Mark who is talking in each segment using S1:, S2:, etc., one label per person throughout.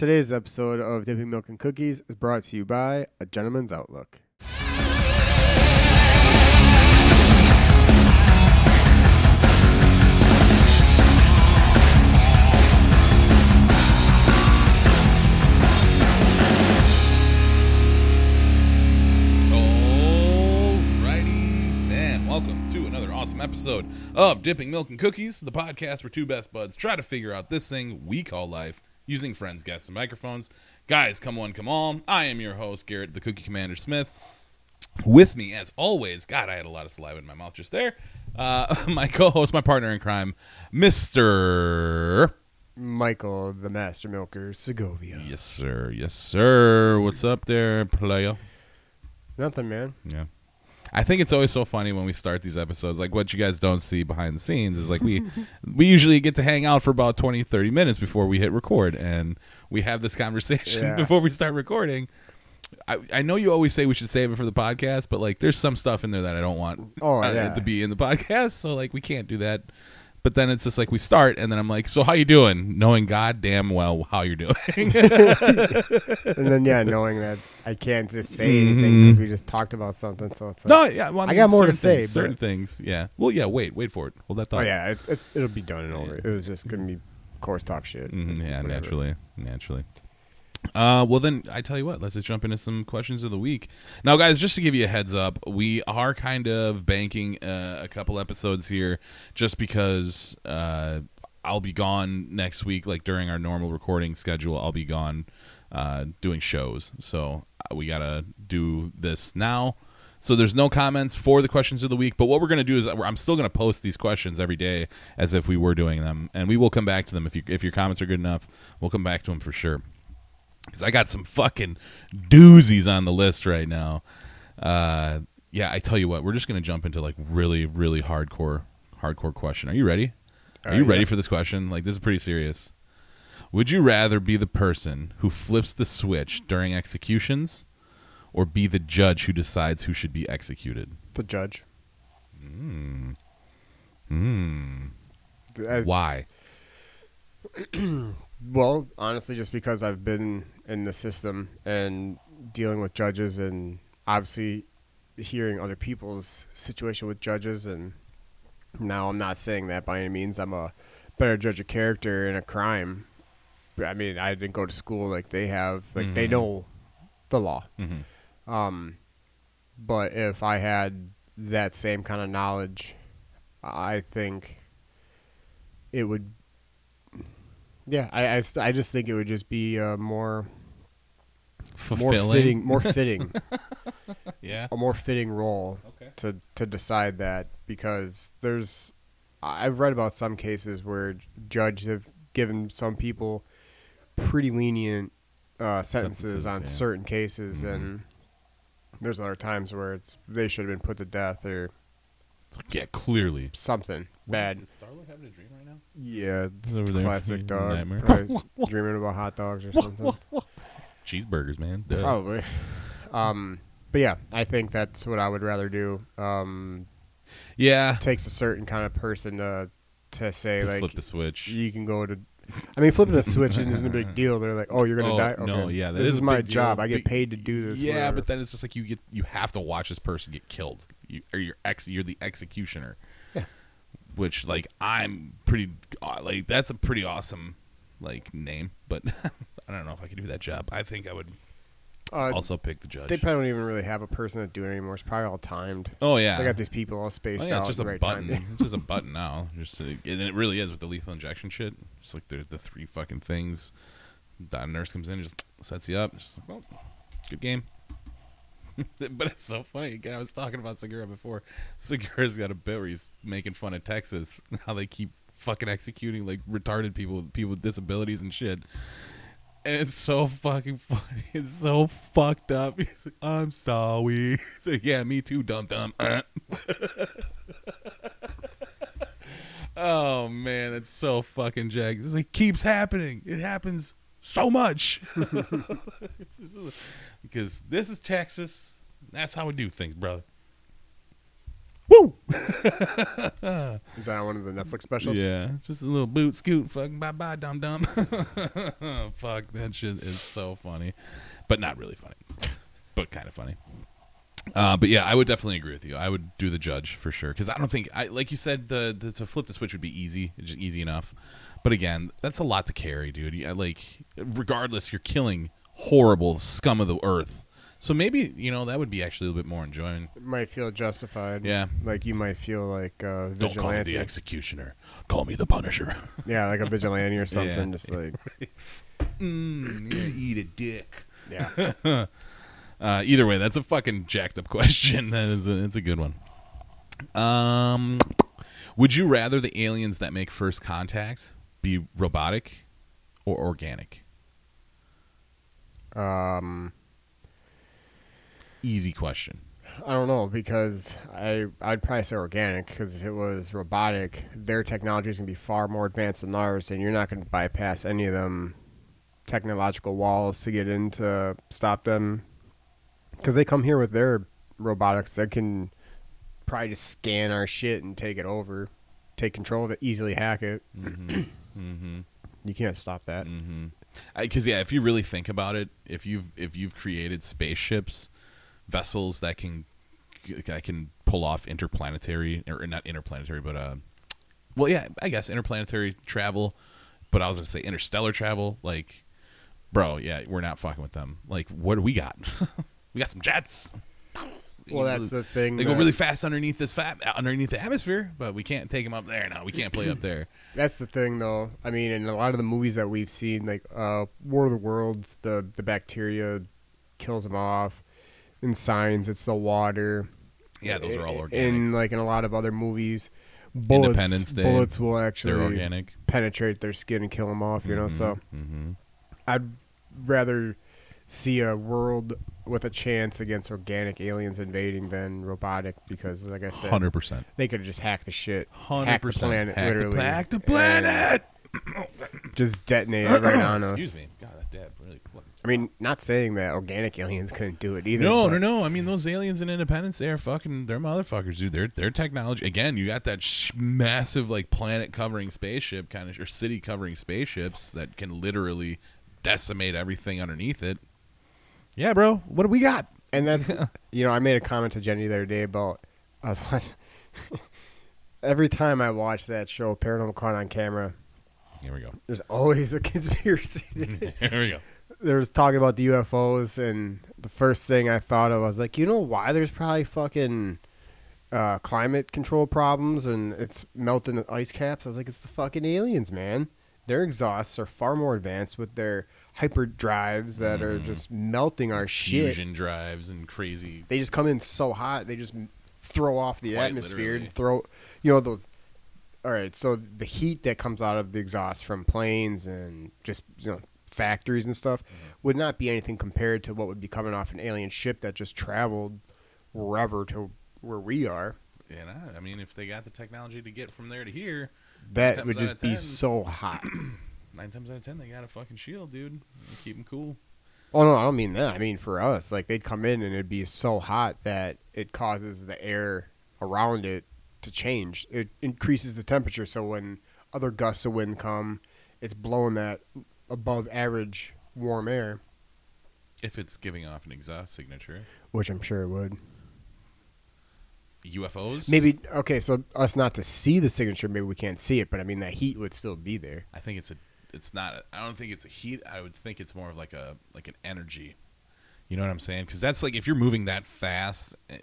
S1: Today's episode of Dipping Milk and Cookies is brought to you by A Gentleman's Outlook.
S2: Alrighty, then. Welcome to another awesome episode of Dipping Milk and Cookies, the podcast where two best buds try to figure out this thing we call life using friends, guests, and microphones. Guys, come on, come on. I am your host, Garrett, the Cookie Commander Smith. With me, as always, God, I had a lot of saliva in my mouth just there. Uh, my co-host, my partner in crime, Mister.
S1: Michael, the Master Milker, Segovia.
S2: Yes, sir. Yes, sir. What's up there, player?
S1: Nothing, man.
S2: Yeah. I think it's always so funny when we start these episodes. Like what you guys don't see behind the scenes is like we we usually get to hang out for about 20 30 minutes before we hit record and we have this conversation
S1: Yeah.
S2: before we start recording. I, I know you always say we should save it for the podcast, but like there's some stuff in there that I don't want
S1: Oh,
S2: uh, to be in the podcast, so like we can't do that. But then it's just like we start and then I'm like, "So how you doing?" knowing goddamn well how you're doing.
S1: and then, yeah, knowing that I can't just say anything because we just talked about something. So it's like,
S2: no, yeah, well,
S1: I got more to say,
S2: things- certain things, yeah. Well, yeah, wait, wait for it. Hold that thought.
S1: oh, yeah, it's, it's, it'll be done and over. It was just going to be course talk shit.
S2: Mhm, yeah,
S1: Whatever.
S2: naturally, naturally. Uh, well then, I tell you what. Let's just jump into some questions of the week. Now, guys, just to give you a heads up, we are kind of banking uh, a couple episodes here, just because uh, I'll be gone next week. Like during our normal recording schedule, I'll be gone uh, doing shows. So uh, we gotta do this now. So there's no comments for the questions of the week, but what we're going to do is uh, I'm still going to post these questions every day as if we were doing them, and we will come back to them if you if your comments are good enough. We'll come back to them for sure. Because I got some fucking doozies on the list right now. Uh, yeah, I tell you what, we're just going to jump into like really really hardcore hardcore question. Are you ready? Are
S1: Uh,
S2: you ready
S1: yeah.
S2: for this question? Like this is pretty serious. Would you rather be the person who flips the switch during executions? or be the judge who decides who should be executed.
S1: The judge.
S2: Hmm.
S1: I-
S2: Why?
S1: Well, honestly, just because I've been in the system and dealing with judges and obviously hearing other people's situation with judges, and now I'm not saying that by any means I'm a better judge of character in a crime. But, I mean, I didn't go to school like they have. Like they
S2: Mhm.
S1: know the law.
S2: Mhm.
S1: Um, but if I had that same kind of knowledge, I think it would. Yeah, I, I, I just think it would just be uh, more more
S2: Fulfilling.
S1: fitting, more fitting,
S2: Yeah.
S1: a more fitting role
S2: Okay.
S1: to to decide that because there's I've read about some cases where judges have given some people pretty lenient uh, sentences,
S2: Sentences,
S1: on
S2: yeah.
S1: certain cases,
S2: Mhm.
S1: and there's other times where it's they should have been put to death or
S2: Yeah, clearly.
S1: something bad.
S2: Is Starlight having a dream right now?
S1: Yeah, it's
S2: over there.
S1: classic dog.
S2: Nightmare.
S1: Probably dreaming about hot dogs or something.
S2: Cheeseburgers, man. Duh.
S1: Probably. Um, but yeah, I think that's what I would rather do. Um,
S2: Yeah.
S1: it takes a certain kind of person to to say
S2: To
S1: like
S2: flip the switch.
S1: you can go to. I mean, flipping a switch isn't a big deal. They're like, "Oh, you're gonna
S2: Oh,
S1: die." Okay.
S2: no, yeah, that
S1: this
S2: is
S1: is, my
S2: big deal.
S1: job. I get paid to do this.
S2: Yeah,
S1: whatever.
S2: but then it's just like you get you have to watch this person get killed. You or you're ex you're the executioner.
S1: Yeah.
S2: Which like I'm pretty uh, like that's a pretty awesome like name, but I don't know if I could do that job. I think I would
S1: uh,
S2: also pick the judge.
S1: they probably don't even really have a person that do it anymore. It's probably all timed.
S2: oh yeah.
S1: They got these people all spaced
S2: Oh, yeah,
S1: out.
S2: it's just a
S1: right
S2: button. it's just a button now. Just uh, and it really is with the lethal injection shit. It's like the the three fucking things. The nurse comes in, and just sets you up. Just, well, good game. but it's so funny. Again, I was talking about Segura before. Segura's got a bit where he's making fun of Texas and how they keep fucking executing like retarded people, people with disabilities and shit. And it's so fucking funny. It's so fucked up. He's like, I'm sorry. He's like, yeah, me too, dumb dumb. Oh man, that's so fucking jagged. It's like keeps happening. It happens so much. Because this is Texas. That's how we do things, brother. Woo!
S1: Is that on one of the Netflix specials?
S2: Yeah, it's just a little boot scoot, fucking bye bye, dum dum. Fuck, that shit is so funny, but not really funny, but kind of funny. Uh, but yeah, I would definitely agree with you. I would do the judge for sure because I don't think, I like you said, the, the to flip the switch would be easy, it's just easy enough. But again, that's a lot to carry, dude. Yeah, like regardless, you're killing horrible scum of the earth. So maybe you know that would be actually a little bit more enjoying.
S1: It might feel justified.
S2: Yeah.
S1: Like you might feel like uh,
S2: Don't call me
S1: vigilante.
S2: the executioner. Call me the Punisher.
S1: yeah, like a vigilante or something.
S2: Yeah.
S1: Just like
S2: mm, yeah, eat a dick.
S1: yeah.
S2: Uh, either way, that's a fucking jacked up question. That is, a, it's a good one. Um, would you rather the aliens that make first contact be robotic or organic?
S1: Um,
S2: Easy question.
S1: I don't know because I I'd probably say organic because if it was robotic, their technology is gonna be far more advanced than ours, and you're not gonna bypass any of them technological walls to get in to stop them because they come here with their robotics that can probably just scan our shit and take it over, take control of it, easily hack it.
S2: Mm-hmm. mm-hmm.
S1: You can't stop that.
S2: Mm-hmm. Because yeah, if you really think about it, if you've if you've created spaceships, vessels that can that can pull off interplanetary or not interplanetary, but uh, well, yeah, I guess interplanetary travel. But I was gonna say interstellar travel, like, bro, yeah, we're not fucking with them. Like, what do we got? we got some jets.
S1: Well, that's the thing.
S2: They go
S1: that-
S2: really fast underneath this fat underneath the atmosphere, but we can't take them up there now. We can't play up there.
S1: That's the thing, though. I mean, in a lot of the movies that we've seen, like uh, War of the Worlds, the the bacteria kills them off. In Signs, it's the water.
S2: Yeah, those are all organic.
S1: In like in a lot of other movies, bullets,
S2: Independence Day,
S1: bullets will actually
S2: They're organic.
S1: penetrate their skin and kill them off. You know, so
S2: hmm
S1: I'd rather see a world with a chance against organic aliens invading than robotic because, like I said,
S2: hundred percent.
S1: they could just hack the shit,
S2: Hundred
S1: hack the
S2: percent.
S1: planet,
S2: Hack the,
S1: literally,
S2: pla- hack the planet.
S1: just detonate it right on us.
S2: Excuse me. God, that dab really.
S1: I mean, not saying that organic aliens couldn't do it either.
S2: No,
S1: but
S2: no, no. I mean, those aliens in Independence, they are fucking, they're motherfuckers, dude. Their their technology. Again, you got that sh- massive like planet covering spaceship kind of or city covering spaceships that can literally decimate everything underneath it. Yeah, bro. What do we got?
S1: And that's you know, I made a comment to Jenny the other day about I was watching. Every time I watch that show, Paranormal Caught on Camera,
S2: Here we go.
S1: there's always a conspiracy.
S2: Here we go.
S1: there was talking about the UFOs, and the first thing I thought of was like, you know why there's probably fucking uh, climate control problems and it's melting the ice caps. I was like, it's the fucking aliens, man. Their exhausts are far more advanced with their hyper drives that are just melting our shit.
S2: Fusion drives and crazy.
S1: They just come in so hot, they just throw off the
S2: Quite
S1: atmosphere.
S2: literally.
S1: Throw, you know those. All right, so the heat that comes out of the exhaust from planes and just you know factories and stuff
S2: Mm-hmm.
S1: would not be anything compared to what would be coming off an alien ship that just traveled wherever to where we are.
S2: And I, I mean, if they got the technology to get from there to here,
S1: That
S2: times
S1: would
S2: out
S1: just
S2: of
S1: be
S2: 10.
S1: so hot.
S2: nine times out of ten, they got a fucking shield, dude. Keep them cool.
S1: Oh no, I don't mean that. I mean for us, like they'd come in and it'd be so hot that it causes the air around it to change. It increases the temperature, so when other gusts of wind come, it's blowing that above average warm air,
S2: If it's giving off an exhaust signature,
S1: which I'm sure it would.
S2: UFOs.
S1: Maybe okay, so us not to see the signature, maybe we can't see it, but I mean that heat would still be there.
S2: I think it's a. It's not. I don't think it's a heat. I would think it's more of like a like an energy. You know what I'm saying? Because that's like if you're moving that fast, eh,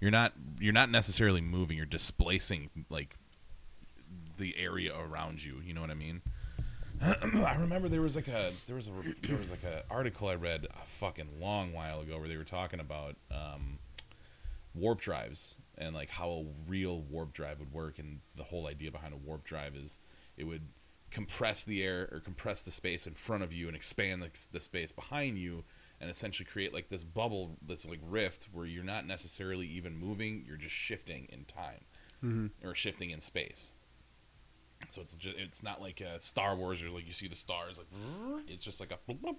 S2: you're not you're not necessarily moving. You're displacing like the area around you. You know what I mean? I remember there was like a there was a there was like a article I read a fucking long while ago where they were talking about um, warp drives and like how a real warp drive would work and the whole idea behind a warp drive is it would compress the air or compress the space in front of you and expand the, the space behind you and essentially create like this bubble this like rift where you're not necessarily even moving you're just shifting in time
S1: Mm-hmm.
S2: or shifting in space so it's just it's not like uh, Star Wars or like you see the stars like it's just like a bloop, bloop.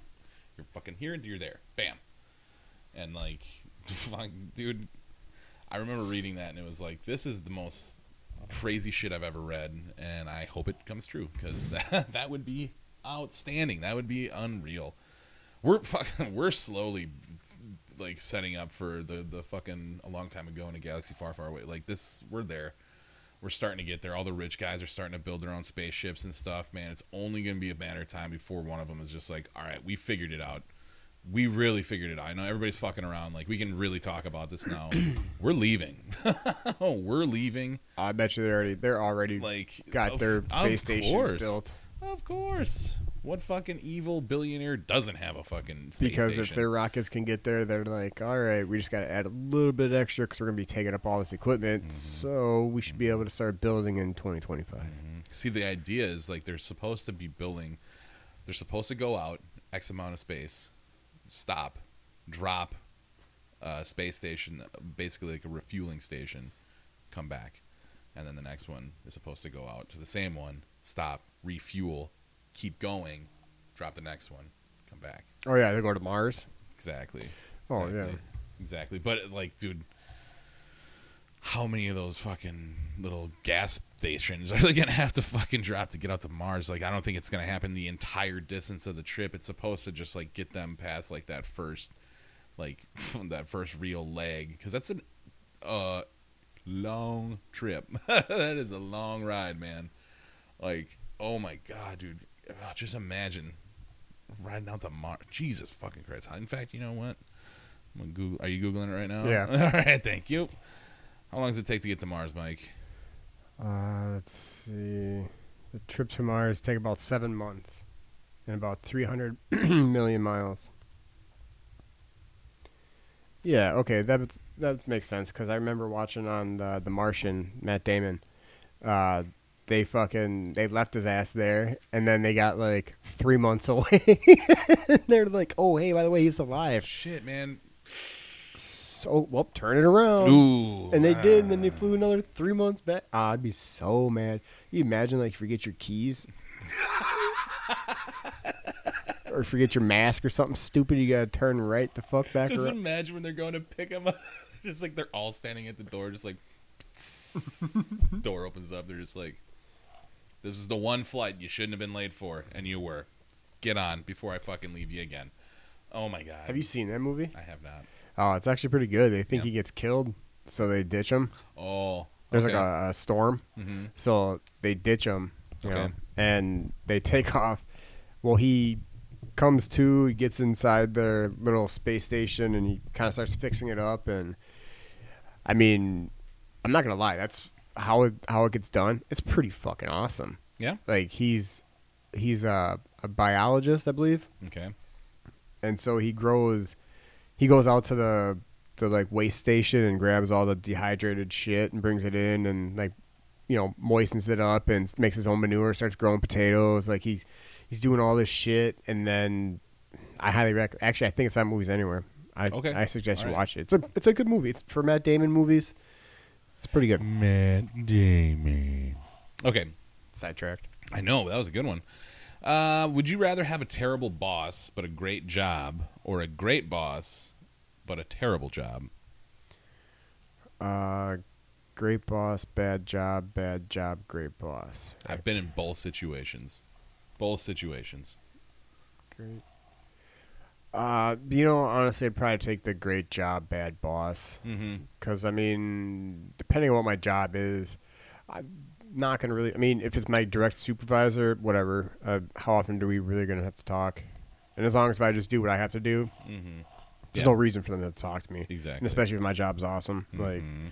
S2: you're fucking here and you're there bam and like dude I remember reading that and it was like, this is the most crazy shit I've ever read, and I hope it comes true because that that would be outstanding. That would be unreal. We're fucking we're slowly like setting up for the the fucking a long time ago in a galaxy far far away. Like this, we're there. We're starting to get there. All the rich guys are starting to build their own spaceships and stuff. Man, it's only going to be a matter of time before one of them is just like, all right, we figured it out. We really figured it out. I know everybody's fucking around. Like we can really talk about this now. we're leaving. oh, we're leaving.
S1: I bet you they're already they're already
S2: Like
S1: got
S2: of-
S1: their space stations
S2: course.
S1: built.
S2: Of course. What fucking evil billionaire doesn't have a fucking space
S1: Because
S2: station?
S1: if their rockets can get there, they're like, all right, we just got to add a little bit extra because we're going to be taking up all this equipment.
S2: Mm-hmm.
S1: So we should be able to start building in 2025.
S2: See, the idea is like they're supposed to be building. They're supposed to go out x amount of space, stop, drop, uh, space station, basically like a refueling station, come back, and then the next one is supposed to go out to the same one, stop, refuel, keep going, drop the next one, come back.
S1: Oh, yeah, they go to Mars.
S2: Exactly.
S1: Oh,
S2: exactly.
S1: yeah.
S2: Exactly. But like, dude, how many of those fucking little gas stations are they gonna have to fucking drop to get out to Mars? Like, I don't think it's gonna happen the entire distance of the trip. It's supposed to just like get them past like that first, like that first real leg, because that's a uh long trip. that is a long ride, man. Like, oh my god, dude, Ugh, just imagine riding out to Mars. Jesus fucking Christ! In fact, you know what? I'm gonna Google. Are you googling it right now?
S1: Yeah.
S2: All right. Thank you. How long does it take to get to Mars, Mike?
S1: Uh, let's see. The trip to Mars take about seven months and about 300 million miles. Yeah, okay, that that makes sense because I remember watching on the, the Martian, Matt Damon. Uh, they fucking they left his ass there, and then they got like three months away. They're like, "Oh, hey, by the way, he's alive."
S2: Shit, man.
S1: So, well, turn it around.
S2: Ooh.
S1: And they did, and then they flew another three months back. Ah, I'd be so mad. You imagine like forget your keys, or forget your mask or something stupid. You gotta turn right the fuck back
S2: Just
S1: around.
S2: imagine when they're going to pick him up. just like they're all standing at the door, just like door opens up. They're just like, "This is the one flight you shouldn't have been late for, and you were. Get on before I fucking leave you again." Oh my god.
S1: Have you seen that movie?
S2: I have not.
S1: Oh, it's actually pretty good. They think
S2: Yeah.
S1: he gets killed, so they ditch him.
S2: Oh.
S1: There's
S2: okay.
S1: like a, a storm,
S2: Mhm.
S1: so they ditch him. You
S2: Okay.
S1: know, and they take off. Well, he comes to, he gets inside their little space station, and he kind of starts fixing it up. And I mean, I'm not gonna lie, that's how it how it gets done. It's pretty fucking awesome.
S2: Yeah.
S1: Like he's he's a, a biologist, I believe,
S2: Okay.
S1: and so he grows. He goes out to the the like waste station and grabs all the dehydrated shit and brings it in and like you know moistens it up and makes his own manure. Starts growing potatoes. Like he's he's doing all this shit and then I highly recommend. Actually, I think it's on Movies Anywhere. I
S2: Okay.
S1: I suggest you
S2: All right.
S1: watch it. It's a it's a good movie. It's for Matt Damon movies. It's pretty good.
S2: Matt Damon. Okay.
S1: Sidetracked.
S2: I know that was a good one. Uh, would you rather have a terrible boss but a great job, or a great boss but a terrible job?
S1: Uh, great boss, bad job, bad job, great boss.
S2: I've been in both situations. Both situations.
S1: Great. Uh, you know, honestly, I'd probably take the great job, bad boss.
S2: Mm-hmm.
S1: Because, I mean, depending on what my job is, I'm not going to really. I mean, if it's my direct supervisor, whatever, uh, how often do we really going to have to talk? And as long as I just do what I have to do,
S2: Mm-hmm.
S1: there's
S2: Yeah.
S1: no reason for them to talk to me.
S2: Exactly.
S1: And especially if my job's awesome. Like,
S2: Mhm.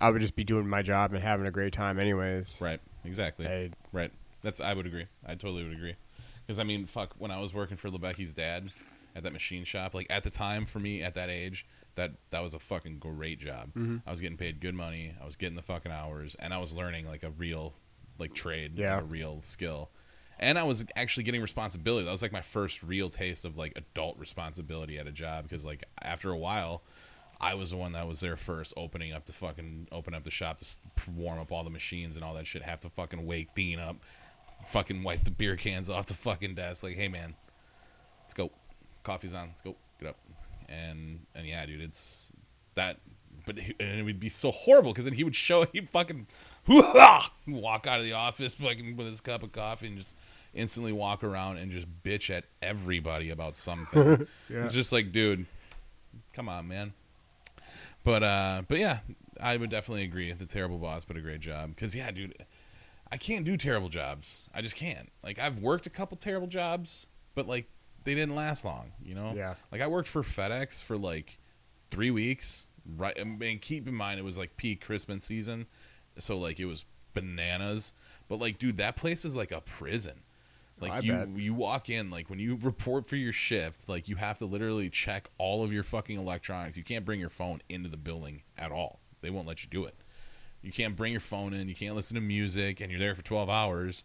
S1: I would just be doing my job and having a great time, anyways.
S2: right. Exactly.
S1: I-
S2: Right. That's I would agree. I totally would agree. Because I mean, fuck, when I was working for Lebecki's dad at that machine shop, like at the time for me at that age, that that was a fucking great job.
S1: Mhm.
S2: I was getting paid good money. I was getting the fucking hours, and I was learning like a real, like trade, like,
S1: Yeah.
S2: a real skill. And I was actually getting responsibility. That was like my first real taste of like adult responsibility at a job. Because like after a while, I was the one that was there first, opening up the fucking open up the shop to warm up all the machines and all that shit. Have to fucking wake Dean up, fucking wipe the beer cans off the fucking desk. Like, hey man, let's go. Coffee's on. Let's go. And and yeah, dude, it's that but he, and it would be so horrible because then he would show he'd fucking walk out of the office fucking with his cup of coffee and just instantly walk around and just bitch at everybody about something.
S1: Yeah.
S2: It's just like, dude, come on, man. But uh, but yeah, I would definitely agree. The terrible boss, but a great job. Because yeah, dude, I can't do terrible jobs. I just can't. Like I've worked a couple terrible jobs, but like they didn't last long. You know.
S1: Yeah.
S2: Like I worked for FedEx for like three weeks. Right, and keep in mind it was like peak Christmas season, so like it was bananas. But like, dude, that place is like a prison. Like
S1: I
S2: you,
S1: bet.
S2: you walk in like when you report for your shift, like you have to literally check all of your fucking electronics. You can't bring your phone into the building at all. They won't let you do it. You can't bring your phone in. You can't listen to music, and you're there for 12 hours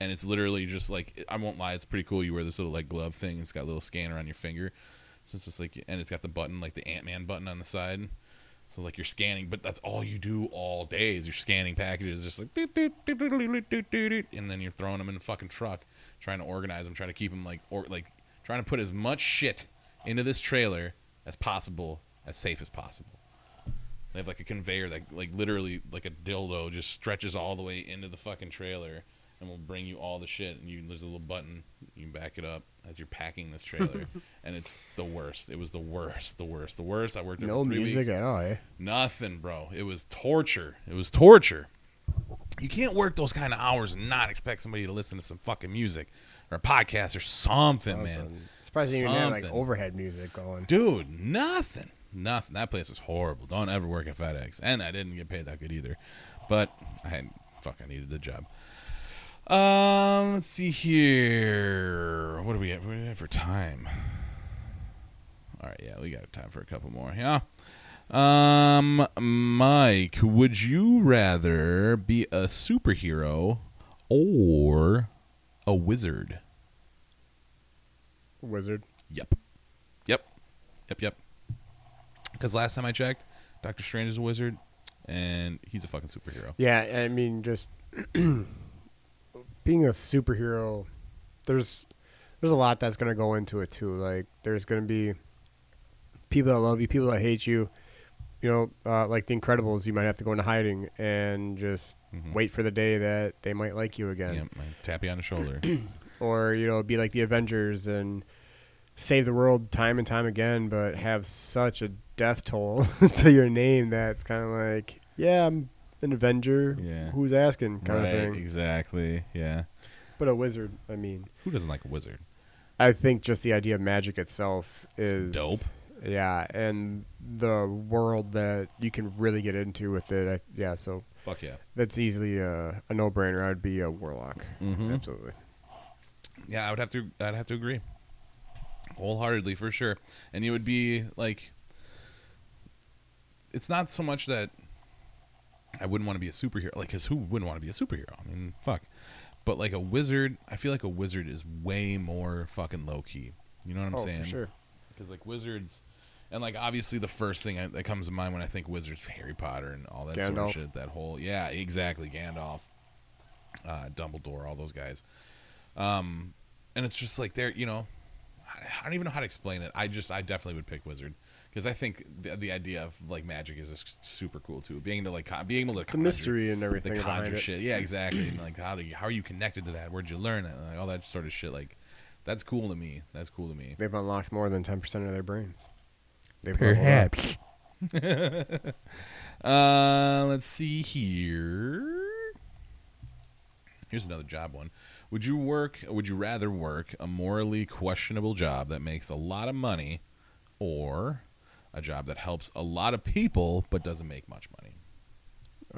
S2: and it's literally just like I won't lie, it's pretty cool. You wear this little like glove thing. It's got a little scanner on your finger, so it's just like, and it's got the button like the Ant Man button on the side. So like you're scanning, but that's all you do all day is you're scanning packages, just like and then you're throwing them in the fucking truck, trying to organize them, trying to keep them like or like trying to put as much shit into this trailer as possible, as safe as possible. They have like a conveyor that like literally like a dildo just stretches all the way into the fucking trailer and will bring you all the shit and you there's a little button you can back it up as you're packing this trailer and it's the worst. It was the worst, the worst, the worst. I worked there
S1: No
S2: for three
S1: music
S2: weeks.
S1: at all. Eh?
S2: Nothing, bro. It was torture. It was torture. You can't work those kind of hours and not expect somebody to listen to some fucking music or a podcast or something, man.
S1: Something. Surprised they even had like
S2: Something.
S1: overhead music going.
S2: Dude, nothing. Nothing. That place was horrible. Don't ever work at FedEx. And I didn't get paid that good either. But I fuck I needed the job. Um, let's see here. What do we have, what we for time? All right, yeah, we got time for a couple more. Yeah. Um, Mike, would you rather be a superhero or a wizard?
S1: Wizard.
S2: Yep. Yep. Yep, yep. Because last time I checked, Doctor Strange is a wizard, and he's a fucking superhero.
S1: Yeah, I mean, just being a superhero, there's there's a lot that's gonna go into it too. Like, there's gonna be people that love you, people that hate you. You know, uh, like the Incredibles, you might have to go into hiding and just
S2: Mhm.
S1: wait for the day that they might like you again,
S2: Yep, tap you on the shoulder.
S1: or you know, be like the Avengers and save the world time and time again, but have such a death toll to your name that's kind of like, yeah, I'm an Avenger.
S2: Yeah.
S1: Who's asking, kind
S2: right,
S1: of thing.
S2: exactly. Yeah.
S1: But a wizard, I mean,
S2: Who doesn't like a wizard?
S1: I think just the idea of magic itself
S2: It's
S1: is
S2: dope.
S1: Yeah, and the world that you can really get into with it. I, yeah, so
S2: Fuck yeah.
S1: that's easily a, a no-brainer. I'd be a warlock.
S2: Mhm.
S1: Absolutely.
S2: Yeah, I would have to. I'd have to agree, wholeheartedly for sure. And it would be like, it's not so much that I wouldn't want to be a superhero, like, cause who wouldn't want to be a superhero? I mean, fuck. But like a wizard, I feel like a wizard is way more fucking low key. You know what I'm
S1: oh,
S2: saying?
S1: for sure.
S2: because like wizards and like obviously the first thing I, that comes to mind when i think wizards harry potter and all that sort of shit that whole yeah exactly gandalf uh, dumbledore all those guys um and it's just like they're you know I, I don't even know how to explain it i just i definitely would pick wizard because i think the, the idea of like magic is just super cool too being able to like con- being able to
S1: The mystery and everything the
S2: conjure
S1: it.
S2: shit yeah exactly and like how do you how are you connected to that where'd you learn it like all that sort of shit like that's cool to me that's cool to me
S1: They've unlocked more than ten percent of their brains. They've leveled up.
S2: uh, let's see here. Here's another job one. Would you work? Would you rather work a morally questionable job that makes a lot of money, or a job that helps a lot of people but doesn't make much money?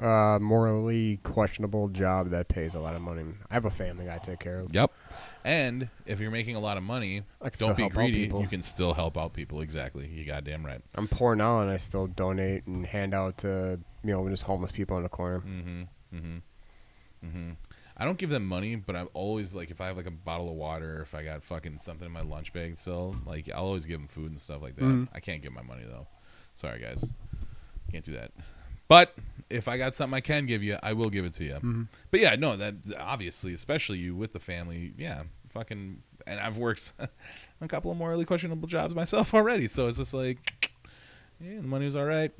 S1: Uh, morally questionable job that pays a lot of money. I have a family I take care of.
S2: Yep. And if you're making a lot of money, don't be greedy. You can still help out people. Exactly. You goddamn right.
S1: I'm poor now, and I still donate and hand out to you know just homeless people in the corner.
S2: Mm-hmm. Mm-hmm. Mm-hmm. I don't give them money, but I'm always like, if I have like a bottle of water, if I got fucking something in my lunch bag still, like I'll always give them food and stuff like that.
S1: Mhm.
S2: I can't give my money though. Sorry guys, can't do that. But if I got something I can give you, I will give it to you.
S1: Mhm.
S2: But yeah, no, that obviously, especially you with the family, yeah, fucking. And I've worked a couple of morally questionable jobs myself already, so it's just like, yeah, the money was all right.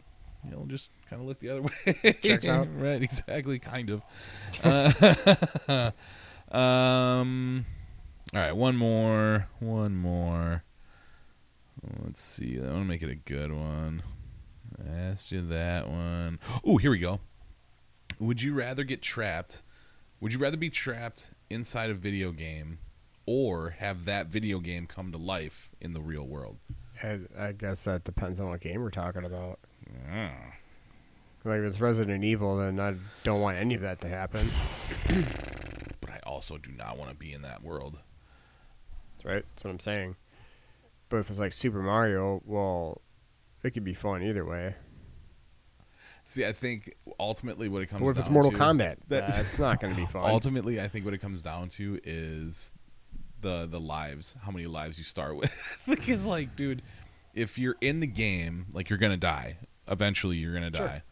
S2: You know, just kind of look the other way.
S1: Checks out.
S2: right? Exactly. Kind of. Uh, um. All right, one more. One more. Let's see. I want to make it a good one. I asked you that one. Oh, here we go. Would you rather get trapped? Would you rather be trapped inside a video game or have that video game come to life in the real world?
S1: I, I guess that depends on what game we're talking about.
S2: Ah.
S1: Like if it's Resident Evil, then I don't want any of that to happen.
S2: But I also do not want to be in that world.
S1: That's right. That's what I'm saying. But if it's like Super Mario, well, it could be fun either way.
S2: See, I think ultimately what it comes
S1: What if
S2: down
S1: it's Mortal
S2: to,
S1: Kombat?
S2: that-
S1: That's not going to be fun.
S2: Ultimately, I think what it comes down to is the the lives, how many lives you start with. because, like, dude, if you're in the game, like, you're gonna die. Eventually, you're gonna
S1: Sure.
S2: die.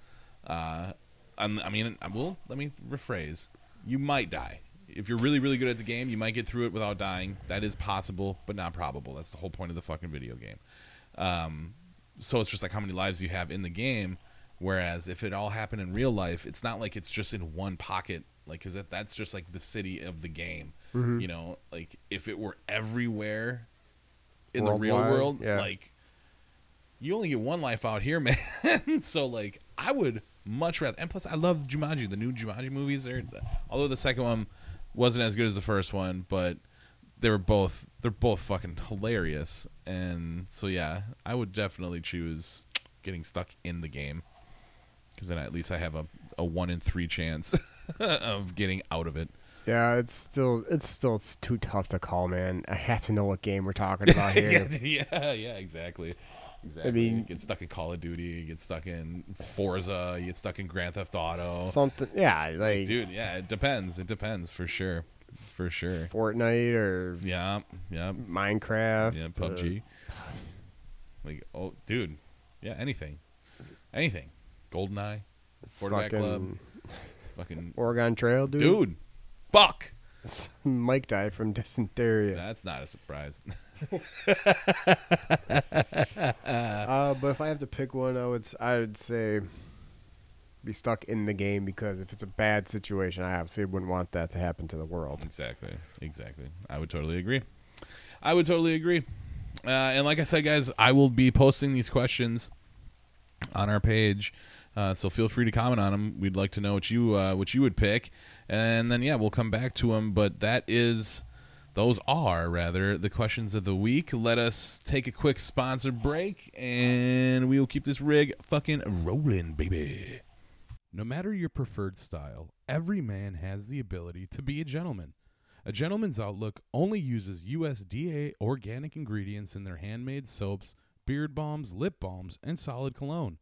S2: Uh, I'm, mean, I will. Let me rephrase. You might die if you're really, really good at the game. You might get through it without dying. That is possible, but not probable. That's the whole point of the fucking video game. Um, so it's just like how many lives you have in the game. Whereas if it all happened in real life, it's not like it's just in one pocket. Like, cause that, that's just like the city of the game.
S1: Mhm.
S2: You know, like if it were everywhere in the real world,
S1: yeah.
S2: like you only get one life out here, man. so like, I would much rather. And plus, I love Jumanji. The new Jumanji movies are, although the second one wasn't as good as the first one, but they were both they're both fucking hilarious. And so yeah, I would definitely choose getting stuck in the game because then at least I have a a one in three chance of getting out of it.
S1: yeah, it's still it's still it's too tough to call, man. I have to know what game we're talking about here.
S2: yeah, yeah, yeah, exactly. Exactly.
S1: mean-
S2: you get stuck in Call of Duty, you get stuck in Forza, you get stuck in Grand Theft Auto.
S1: Something, yeah, like
S2: Dude, yeah, it depends. It depends for sure. For sure.
S1: Fortnite or
S2: Yeah, yeah,
S1: Minecraft.
S2: yeah,
S1: uh,
S2: PUBG. Like, oh, dude. Yeah, anything. Anything. Goldeneye, Quarterback
S1: fucking
S2: Club, fucking
S1: Oregon Trail, dude.
S2: dude. Fuck.
S1: Mike died from dysentery.
S2: That's not a surprise.
S1: Uh, but if I have to pick one, I would I would say be stuck in the game because if it's a bad situation, I obviously wouldn't want that to happen to the world.
S2: Exactly. Exactly. I would totally agree. I would totally agree. Uh, and like I said, guys, I will be posting these questions on our page. Uh, so feel free to comment on them. We'd like to know what you uh, what you would pick, and then yeah, we'll come back to them. But that is, those are rather the questions of the week. Let us take a quick sponsor break, and we will keep this rig fucking rolling, baby. No matter your preferred style, every man has the ability to be a gentleman. A Gentleman's Outlook only uses USDA organic ingredients in their handmade soaps, beard balms, lip balms, and solid cologne.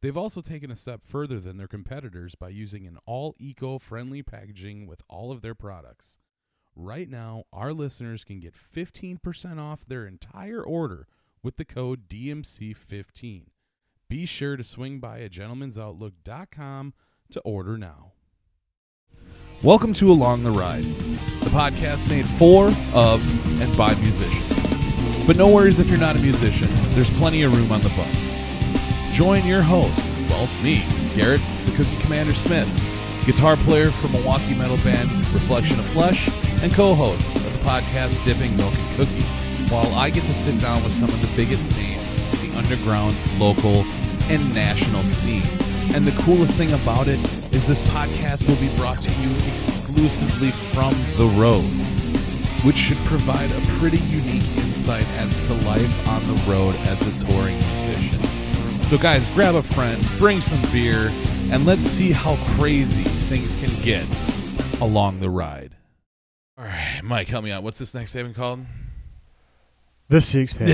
S2: They've also taken a step further than their competitors by using an all eco friendly packaging with all of their products. Right now, our listeners can get 15% off their entire order with the code DMC15. Be sure to swing by a gentlemansoutlook.com to order now. Welcome to Along the Ride, the podcast made for, of, and by musicians. But no worries if you're not a musician, there's plenty of room on the bus. Join your hosts, well, me, Garrett, the Cookie Commander Smith, guitar player for Milwaukee metal band Reflection of Flesh, and co host of the podcast Dipping Milk and Cookies, while I get to sit down with some of the biggest names in the underground, local, and national scene. And the coolest thing about it is this podcast will be brought to you exclusively from the road, which should provide a pretty unique insight as to life on the road as a touring musician. So, guys, grab a friend, bring some beer, and let's see how crazy things can get along the ride. All right, Mike, help me out. What's this next segment called?
S1: The six pack.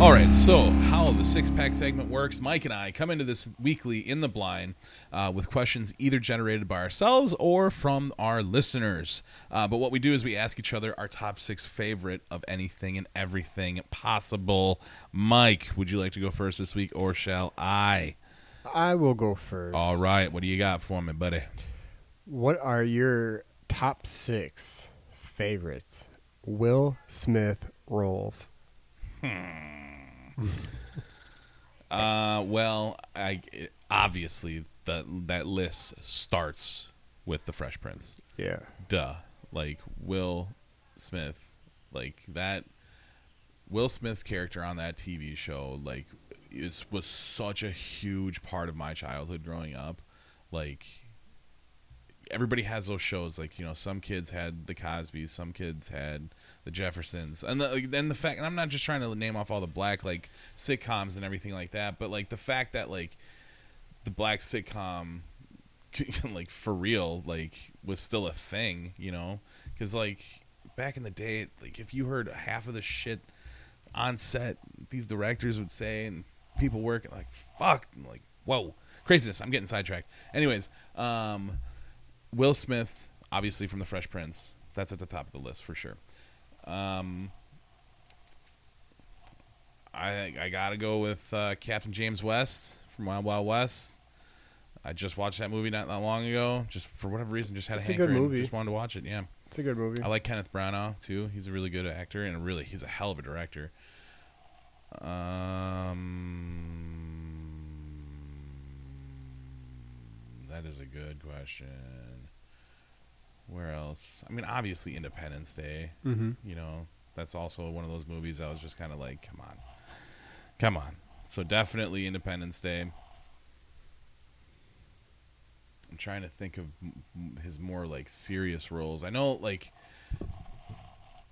S2: All right, so how the six pack segment works, Mike and I come into this weekly in the blind uh, with questions either generated by ourselves or from our listeners. Uh, but what we do is we ask each other our top six favorite of anything and everything possible. Mike, would you like to go first this week or shall I?
S1: I will go first.
S2: All right, what do you got for me, buddy?
S1: What are your top six favorite Will Smith roles?
S2: Uh, well, I obviously that that list starts with the Fresh Prince.
S1: Yeah.
S2: Duh. Like Will Smith, like that. Will Smith's character on that TV show, like, is was such a huge part of my childhood growing up. Like, everybody has those shows. Like, you know, some kids had the Cosbys, some kids had the Jeffersons, and the then the fact. And I'm not just trying to name off all the black like sitcoms and everything like that, but like the fact that like the black sitcom like for real like was still a thing you know? Because like back in the day like if you heard half of the shit on set these directors would say and people working like fuck like whoa craziness i'm getting sidetracked. Anyways um will smith obviously from the fresh prince that's at the top of the list for sure um i i gotta go with uh, captain james west from wild wild west I just watched that movie not that long ago. Just for whatever reason, just had
S1: It's
S2: a
S1: a good movie.
S2: Just wanted to watch it. Yeah,
S1: It's a good movie.
S2: I like Kenneth Branagh too. He's a really good actor and really he's a hell of a director. Um, that is a good question. Where else? I mean, obviously Independence Day.
S1: mm-hmm.
S2: You know, that's also one of those movies I was just kind of like, come on, come on. So definitely Independence Day. I'm trying to think of his more like serious roles. I know like,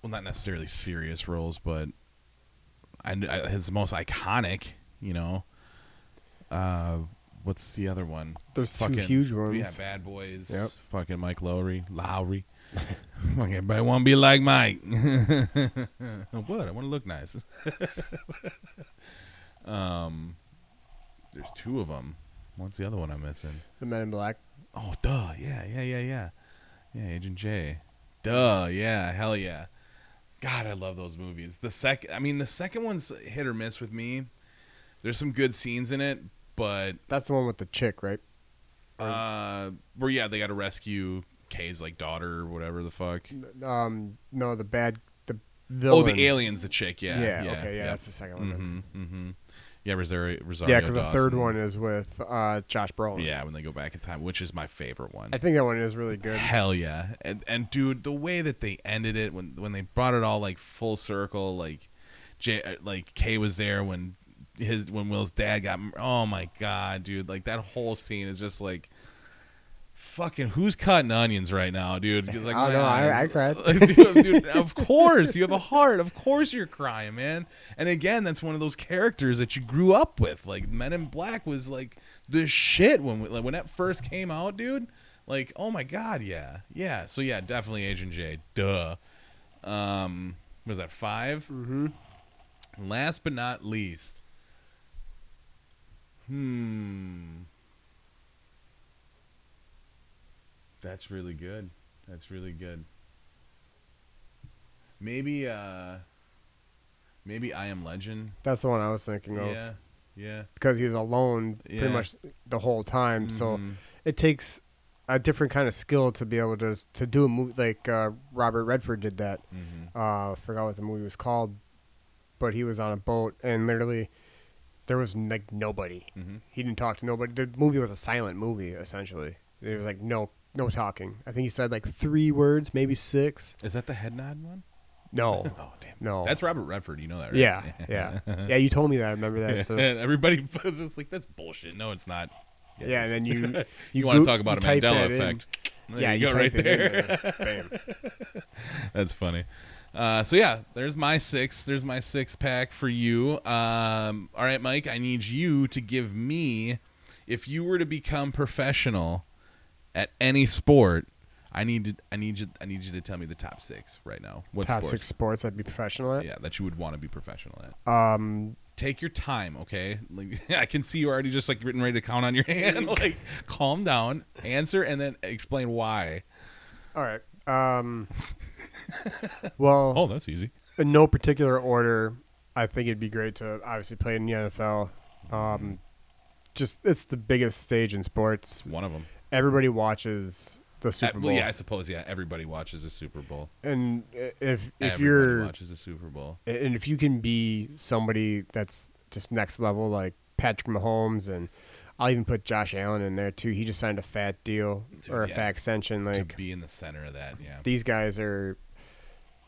S2: well, not necessarily serious roles, but I, I- his most iconic. You know, uh, what's the other one?
S1: There's
S2: Fucking-
S1: two huge ones.
S2: Yeah, Bad Boys.
S1: Yep.
S2: Fucking Mike Lowrey, Lowrey. Fucking everybody want to be like Mike. what? I want to look nice. um, there's two of them. What's the other one I'm missing?
S1: The Men in Black.
S2: Oh, duh. Yeah, yeah, yeah, yeah. Yeah, Agent J. Duh. Yeah, hell yeah. God, I love those movies. The second, I mean, the second one's hit or miss with me. There's some good scenes in it, but
S1: That's the one with the chick, right? Or-
S2: uh, where yeah, they got to rescue Kay's like daughter or whatever the fuck.
S1: Um, no, the bad, the villain.
S2: Oh, the aliens, the chick. Yeah.
S1: Yeah.
S2: Yeah.
S1: okay. Yeah, that's the second one.
S2: Mm-hmm. Mm-hmm. Yeah, Rosario. Rosario
S1: Yeah, because the third one is with uh, Josh Brolin.
S2: Yeah, when they go back in time, which is my favorite one.
S1: I think that one is really good.
S2: Hell yeah! And and dude, the way that they ended it when when they brought it all like full circle, like Jay, uh, like Kay was there when his when Will's dad got. Oh my god, dude! Like that whole scene is just like. Fucking who's cutting onions right now, dude? It's like my
S1: know, I- I cried.
S2: Dude, dude, of course you have a heart. Of course you're crying, man. And again, that's one of those characters that you grew up with. Like Men in Black was like the shit when we, like, when that first came out, dude. Like, oh my god, yeah, yeah. So yeah, definitely Agent J. Duh. Um, was that 5
S1: Mm-hmm.
S2: Last but not least, hmm. That's really good. That's really good. Maybe, uh, maybe I Am Legend.
S1: That's the one I was thinking of
S2: Yeah, yeah.
S1: because he's alone
S2: Yeah.
S1: pretty much the whole time. So
S2: Mhm.
S1: it takes a different kind of skill to be able to to do a movie like uh, Robert Redford did that.
S2: Mhm.
S1: Uh, I forgot what the movie was called, but he was on a boat and literally there was like nobody.
S2: Mhm.
S1: He didn't talk to nobody. The movie was a silent movie essentially. There was like no no talking. I think he said like three words, maybe six.
S2: Is that the head nod one?
S1: No,
S2: Oh damn.
S1: no.
S2: That's Robert Redford. You know that, right?
S1: yeah, yeah, yeah. You told me that. I remember that. So
S2: and everybody was just like, "That's bullshit." No, it's not. It
S1: yeah, and then you
S2: you, want to talk about a Mandela effect? There
S1: yeah,
S2: you,
S1: you
S2: go right there.
S1: there. Bam.
S2: That's funny. Uh, so yeah, there's my six. There's my six pack for you. Um, all right, Mike. I need you to give me, if you were to become professional at any sport, I need to, I need you, I need you to tell me the top six right now. What
S1: Top
S2: sports?
S1: six sports I'd be professional at.
S2: Yeah, that you would want to be professional at.
S1: Um,
S2: Take your time, okay? Like I can see you already just like written ready to count on your hand. like, calm down, answer, and then explain why.
S1: all right. Um, well,
S2: Oh, that's easy.
S1: in no particular order, I think it'd be great to obviously play in the NFL. Um, just it's the biggest stage in sports.
S2: It's one of them.
S1: Everybody watches the
S2: Uh,
S1: Super Bowl.
S2: well, yeah, I suppose. Yeah, everybody watches the Super Bowl.
S1: And if if
S2: everybody
S1: you're
S2: watches the Super Bowl.
S1: and if you can be somebody that's just next level like Patrick Mahomes and I'll even put Josh Allen in there too. He just signed a fat deal
S2: Dude,
S1: or a
S2: yeah.
S1: fat extension.
S2: to
S1: Like
S2: be in the center of that, yeah,
S1: these guys are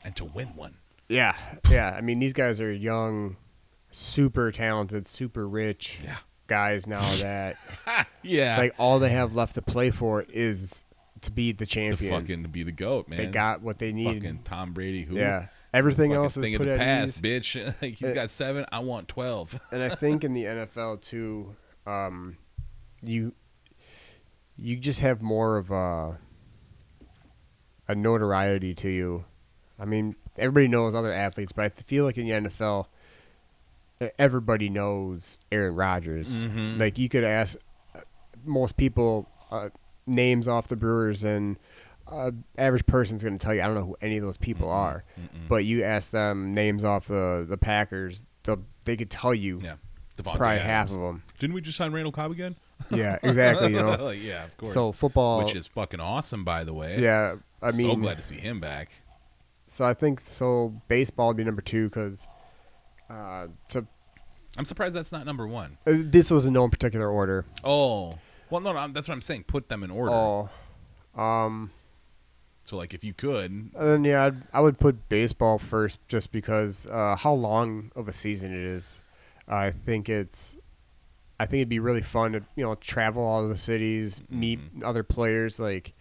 S2: and to win one.
S1: yeah, yeah. I mean these guys are young, super talented, super rich
S2: Yeah,
S1: guys now that
S2: yeah.
S1: like all they have left to play for is to be the
S2: to
S1: champion.
S2: fucking to be the goat, man.
S1: they got what they need.
S2: fucking Tom Brady. Who?
S1: yeah. Everything
S2: Fucking
S1: else is
S2: thing
S1: put
S2: of the
S1: at
S2: past,
S1: ease.
S2: bitch. like he's
S1: Uh,
S2: got seven. I want twelve.
S1: and I think in the NFL too, um, you you just have more of a a notoriety to you. I mean, everybody knows other athletes, but I feel like in the NFL, everybody knows Aaron Rodgers.
S2: Mhm.
S1: Like you could ask uh, most people uh, names off the Brewers, and uh, average person's going to tell you, I don't know who any of those people
S2: Mm-mm.
S1: are.
S2: Mm-mm.
S1: But you ask them names off the the Packers, they'll, could tell you
S2: yeah, Davante
S1: probably
S2: Adams.
S1: half of them.
S2: Didn't we just sign Randall Cobb again?
S1: Yeah, exactly. You know,
S2: yeah, of course.
S1: so football.
S2: which is fucking awesome, by the way.
S1: yeah, I mean,
S2: so glad to see him back.
S1: So I think so. Baseball would be number two because uh, so
S2: I'm surprised that's not number one.
S1: uh, this was in no particular order.
S2: Oh, well, no, no, that's what I'm saying. Put them in order.
S1: Oh, um,
S2: So, like, if you could,
S1: and then yeah, I'd, I would put baseball first just because uh, how long of a season it is. I think it's. I think it'd be really fun to you know travel all of the cities, meet
S2: Mm-hmm.
S1: other players. Like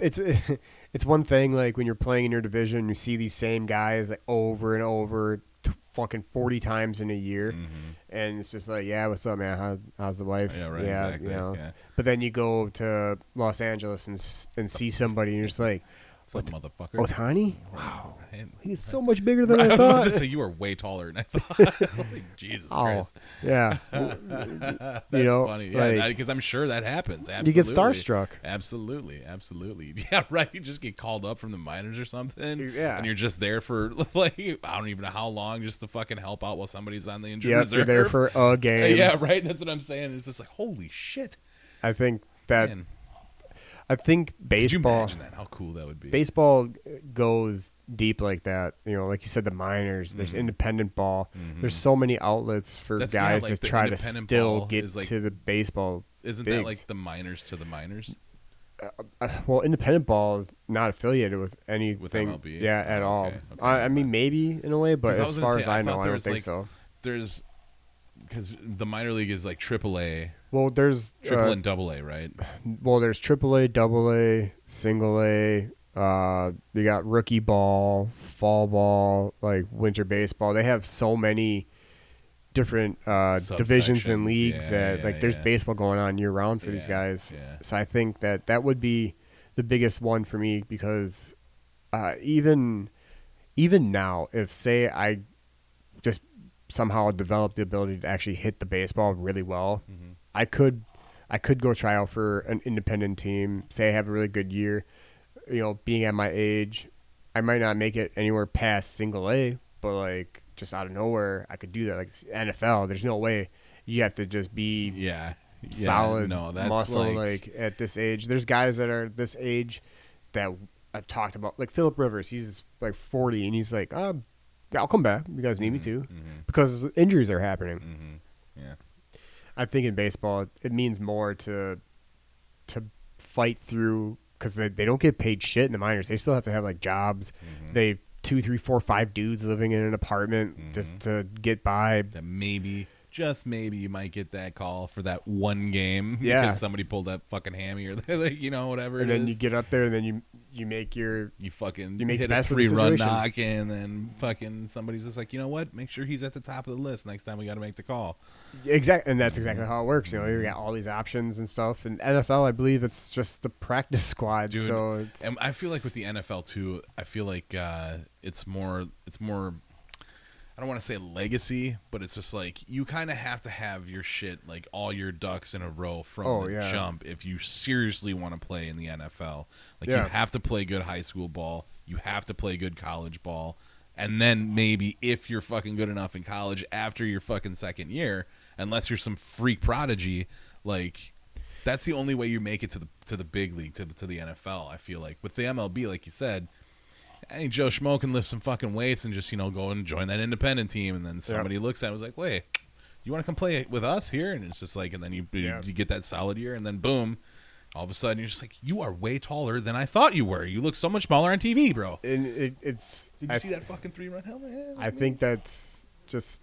S1: it's it's one thing like when you're playing in your division, you see these same guys like over and over, t- fucking forty times in a year,
S2: Mhm.
S1: and it's just like, yeah, what's up, man? How, how's the wife?
S2: yeah, right,
S1: yeah,
S2: exactly.
S1: you know.
S2: Yeah.
S1: But then you go to Los Angeles and and see somebody, and you're just like,
S2: Some motherfucker.
S1: Oh, Otani?
S2: Wow.
S1: He's so much bigger than
S2: I
S1: I,
S2: was about
S1: thought.
S2: to say you were way taller than I thought. Like, Jesus
S1: Oh,
S2: Christ.
S1: yeah.
S2: That's
S1: know,
S2: funny. Yeah,
S1: like-
S2: because I'm sure that happens. Absolutely.
S1: you get starstruck.
S2: Absolutely, absolutely. Yeah, right. You just get called up from the minors or something.
S1: Yeah.
S2: and you're just there for like I don't even know how long, just to fucking help out while somebody's on the injury
S1: Yep,
S2: reserve.
S1: you're there for a game.
S2: Yeah, right. That's what I'm saying. It's just like holy shit.
S1: I think that
S2: Man,
S1: I think
S2: could you
S1: baseball
S2: imagine that? How cool that would be.
S1: baseball goes deep like that. You know, like you said, the minors. There's
S2: Mhm.
S1: independent ball.
S2: Mhm.
S1: There's so many outlets for
S2: That's- yeah,
S1: guys
S2: like
S1: to try to still get
S2: like-
S1: to the baseball.
S2: Isn't that like the minors to the minors?
S1: Uh, well, independent ball is not affiliated with anything.
S2: MLB?
S1: Yeah, at
S2: Oh,
S1: all.
S2: okay, okay,
S1: I, I mean, maybe in a way, but as far
S2: say,
S1: as
S2: I
S1: I know, I don't think
S2: like,
S1: so.
S2: There's because the minor league is like triple A,
S1: Well, there's
S2: triple
S1: uh,
S2: and double A, right?
S1: well, there's triple A, Double A, Single A. Uh, you got rookie ball, fall ball, like winter baseball. They have so many different uh, divisions and leagues
S2: yeah,
S1: that
S2: yeah,
S1: like there's
S2: yeah.
S1: baseball going on year round for these guys. So I think that that would be the biggest one for me because uh, even even now, if say I just somehow develop the ability to actually hit the baseball really well,
S2: Mhm.
S1: I could I could go try out for an independent team. Say I have a really good year, you know, being at my age, I might not make it anywhere past single A, but like just out of nowhere, I could do that. Like NFL, there's no way you have to just be
S2: Yeah, Yeah,
S1: solid
S2: No, that's
S1: muscle
S2: like,
S1: like, at this age. There's guys that are this age that I've talked about, like Philip Rivers. He's like 40, and he's like, um, I'll come back. You guys need me to
S2: mhm,
S1: because injuries are happening.
S2: mhm. Yeah,
S1: I think in baseball, it means more to to fight through because they, they don't get paid shit in the minors. They still have to have like jobs.
S2: Mhm.
S1: They two, three, four, five dudes living in an apartment just to get by.
S2: that maybe, just maybe, you might get that call for that one game
S1: Yeah.
S2: because somebody pulled that fucking hammy or like, you know whatever.
S1: And then you get up there, and then you you make your
S2: you fucking
S1: you make
S2: hit
S1: the
S2: a
S1: best of the
S2: three run knock and then fucking somebody's just like you know what make sure he's at the top of the list next time we got to make the call
S1: Exactly, and that's exactly how it works. You know, you got all these options and stuff. And NFL, I believe it's just the practice squad.
S2: Dude,
S1: so it's,
S2: and i feel like with the nfl too i feel like uh, it's more it's more i don't want to say legacy but it's just like you kind of have to have your shit like all your ducks in a row from
S1: Oh,
S2: the
S1: yeah.
S2: jump if you seriously want to play in the nfl like
S1: Yeah.
S2: you have to play good high school ball you have to play good college ball and then maybe if you're fucking good enough in college after your fucking second year unless you're some freak prodigy like That's the only way you make it to the to the big league to to the NFL. I feel like with the MLB, like you said, any Joe Schmo can lift some fucking weights and just you know go and join that independent team, and then somebody looks at it and was like, wait, you want to come play with us here? And it's just like, and then you
S1: Yeah.
S2: you get that solid year, and then boom. All of a sudden, you're just like, you are way taller than I thought you were. You look so much smaller on TV, bro.
S1: And it, it's.
S2: Did you
S1: I,
S2: see that fucking three run helmet?
S1: I think that's just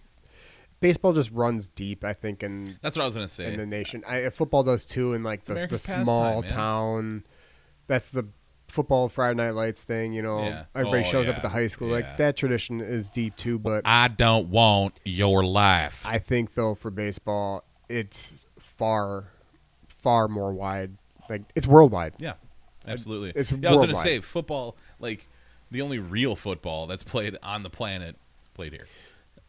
S1: baseball just runs deep. I think and
S2: that's what I was gonna say.
S1: in the nation. I, football does too. In like the, the small
S2: pastime,
S1: town. That's the football Friday Night Lights thing. You know,
S2: Yeah.
S1: everybody
S2: Oh,
S1: shows up at the high school.
S2: Yeah.
S1: Like that tradition is deep too. But
S2: I don't want your life.
S1: I think though for baseball, it's far, far more wide. Like it's worldwide.
S2: Yeah, absolutely.
S1: It's
S2: yeah, I was going to say football, like the only real football that's played on the planet, is played here.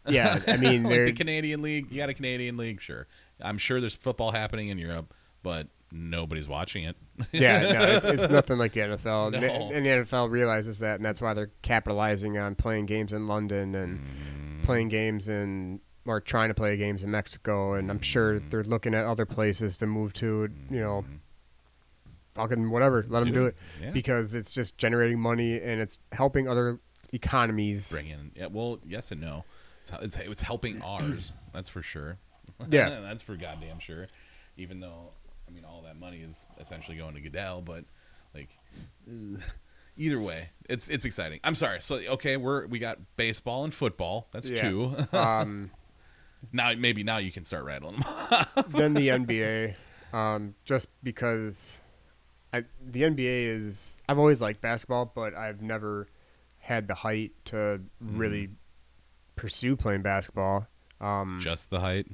S1: Yeah, I mean,
S2: like the Canadian League, you got a Canadian League, sure. I'm sure there's football happening in Europe, but nobody's watching it.
S1: yeah, no, it, it's nothing like the NFL.
S2: No.
S1: And, the NFL realizes that, and that's why they're capitalizing on playing games in London and
S2: Mm-hmm.
S1: playing games in or trying to play games in Mexico. And I'm sure
S2: Mm-hmm.
S1: they're looking at other places to move to. You know, fucking whatever, let them do it
S2: Yeah.
S1: because it's just generating money and it's helping other economies.
S2: Bring in, yeah. Well, yes and no. It's it's, it's helping ours. That's for sure.
S1: Yeah.
S2: that's for goddamn sure. Even though, I mean, all that money is essentially going to Goodell, but like, ugh. either way, it's it's exciting. I'm sorry. So okay, we're we got baseball and football. That's
S1: Yeah.
S2: two.
S1: um,
S2: now maybe now you can start rattling them.
S1: then the NBA, um, just because I, the NBA is. I've always liked basketball, but I've never had the height to really pursue playing basketball. Um,
S2: Just the height.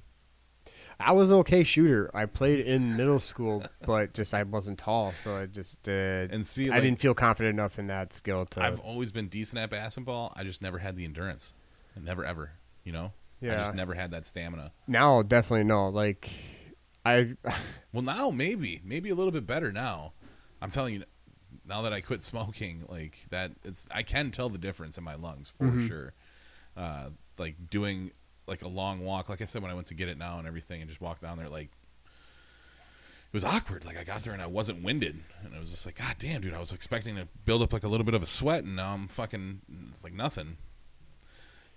S1: I was an okay shooter. I played in middle school, but just I wasn't tall, so I just uh,
S2: And see,
S1: I didn't feel confident enough in that skill to.
S2: I've always been decent at basketball. I just never had the endurance. Never ever. You know. I
S1: Yeah.
S2: just never had that stamina.
S1: now definitely no. Like I,
S2: Well, now maybe, maybe a little bit better now. I'm telling you, now that I quit smoking, like that, it's I can tell the difference in my lungs for
S1: Mhm.
S2: sure. Uh, like doing like a long walk, like I said when I went to get it now and everything, and just walk down there, like it was awkward. Like I got there and I wasn't winded, and I was just like, God damn, dude, I was expecting to build up like a little bit of a sweat, and now I'm fucking, it's like nothing.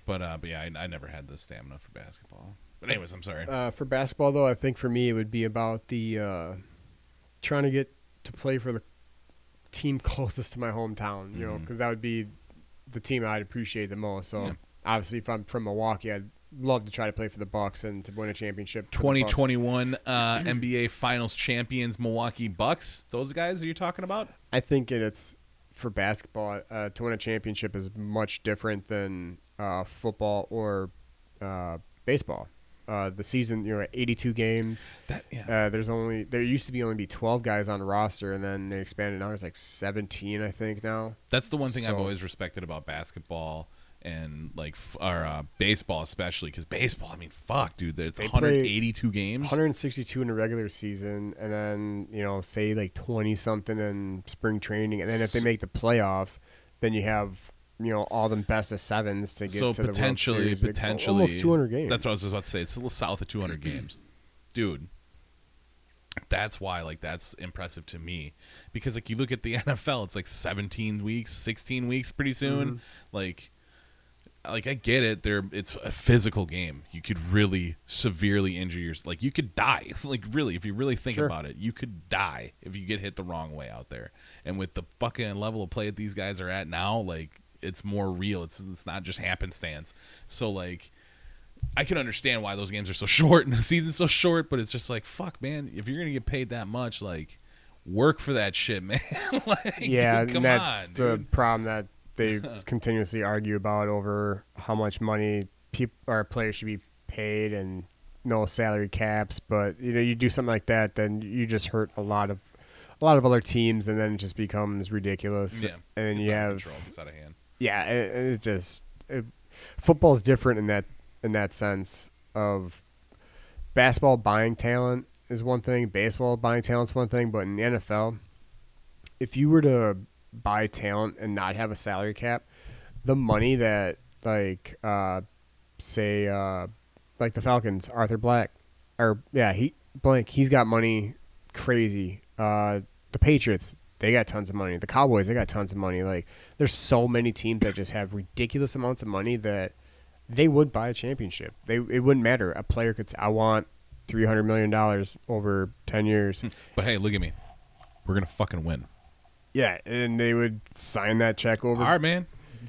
S2: But uh, but yeah, I, I never had the stamina for basketball. But anyways, I'm sorry.
S1: Uh, for basketball, though, I think for me it would be about the uh, trying to get to play for the team closest to my hometown. You know,
S2: Mhm.
S1: because that would be the team I'd appreciate the most. So
S2: Yeah.
S1: obviously, if I'm from Milwaukee, I'd love to try to play for the Bucks and to win a championship. for the Bucks.
S2: 2021 uh, NBA Finals champions Milwaukee Bucks. Those guys are you talking about?
S1: I think it- it's for basketball uh, to win a championship is much different than uh, football or uh, baseball. Uh, the season, you know, 82 games.
S2: That yeah.
S1: Uh, there's only there used to be only be 12 guys on roster, and then they expanded. Now there's like 17, I think now.
S2: That's the one thing I've always respected about basketball and like f- or uh, baseball especially because baseball. I mean, fuck, dude, it's
S1: They
S2: 182 games.
S1: 162 in the regular season, and then you know, say like 20 something in spring training, and then if they make the playoffs, then you have you know all the best of sevens to get
S2: so
S1: to the World
S2: potentially,
S1: Series.
S2: Potentially,
S1: almost 200 games.
S2: That's what I was just about to say. It's a little south of 200 games, dude. That's why, like, that's impressive to me because, like, you look at the NFL, it's like 17 weeks, 16 weeks, pretty soon.
S1: Mm-hmm.
S2: Like, like I get it. There, it's a physical game. You could really severely injure yourself. Like, you could die. Like, really, if you really think
S1: Sure.
S2: about it, you could die if you get hit the wrong way out there. And with the fucking level of play that these guys are at now, like, it's more real. It's it's not just happenstance. So like I can understand why those games are so short and the season's so short, but it's just like fuck, man. If you're gonna get paid that much, like work for that shit, man. like,
S1: yeah,
S2: dude, come
S1: that's
S2: on,
S1: the
S2: dude.
S1: problem that they continuously argue about over how much money people or players should be paid and no salary caps. But you know, you do something like that, then you just hurt a lot of a lot of other teams, and then it just becomes ridiculous.
S2: Yeah,
S1: and then
S2: it's
S1: you have
S2: control. It's out of hand.
S1: yeah, it, it just it, football's different in that in that sense of basketball buying talent is one thing, baseball buying talent's one thing, but in the NFL, if you were to buy talent and not have a salary cap, the money that like uh say uh like the Falcons, Arthur Blank or yeah, he blank, he's got money crazy. Uh, the Patriots, they got tons of money. The Cowboys, they got tons of money. Like there's so many teams that just have ridiculous amounts of money that they would buy a championship. They it wouldn't matter. A player could say, "I want three hundred million dollars over ten years."
S2: But hey, look at me. We're gonna fucking win.
S1: Yeah, and they would sign that check over.
S2: All right, man.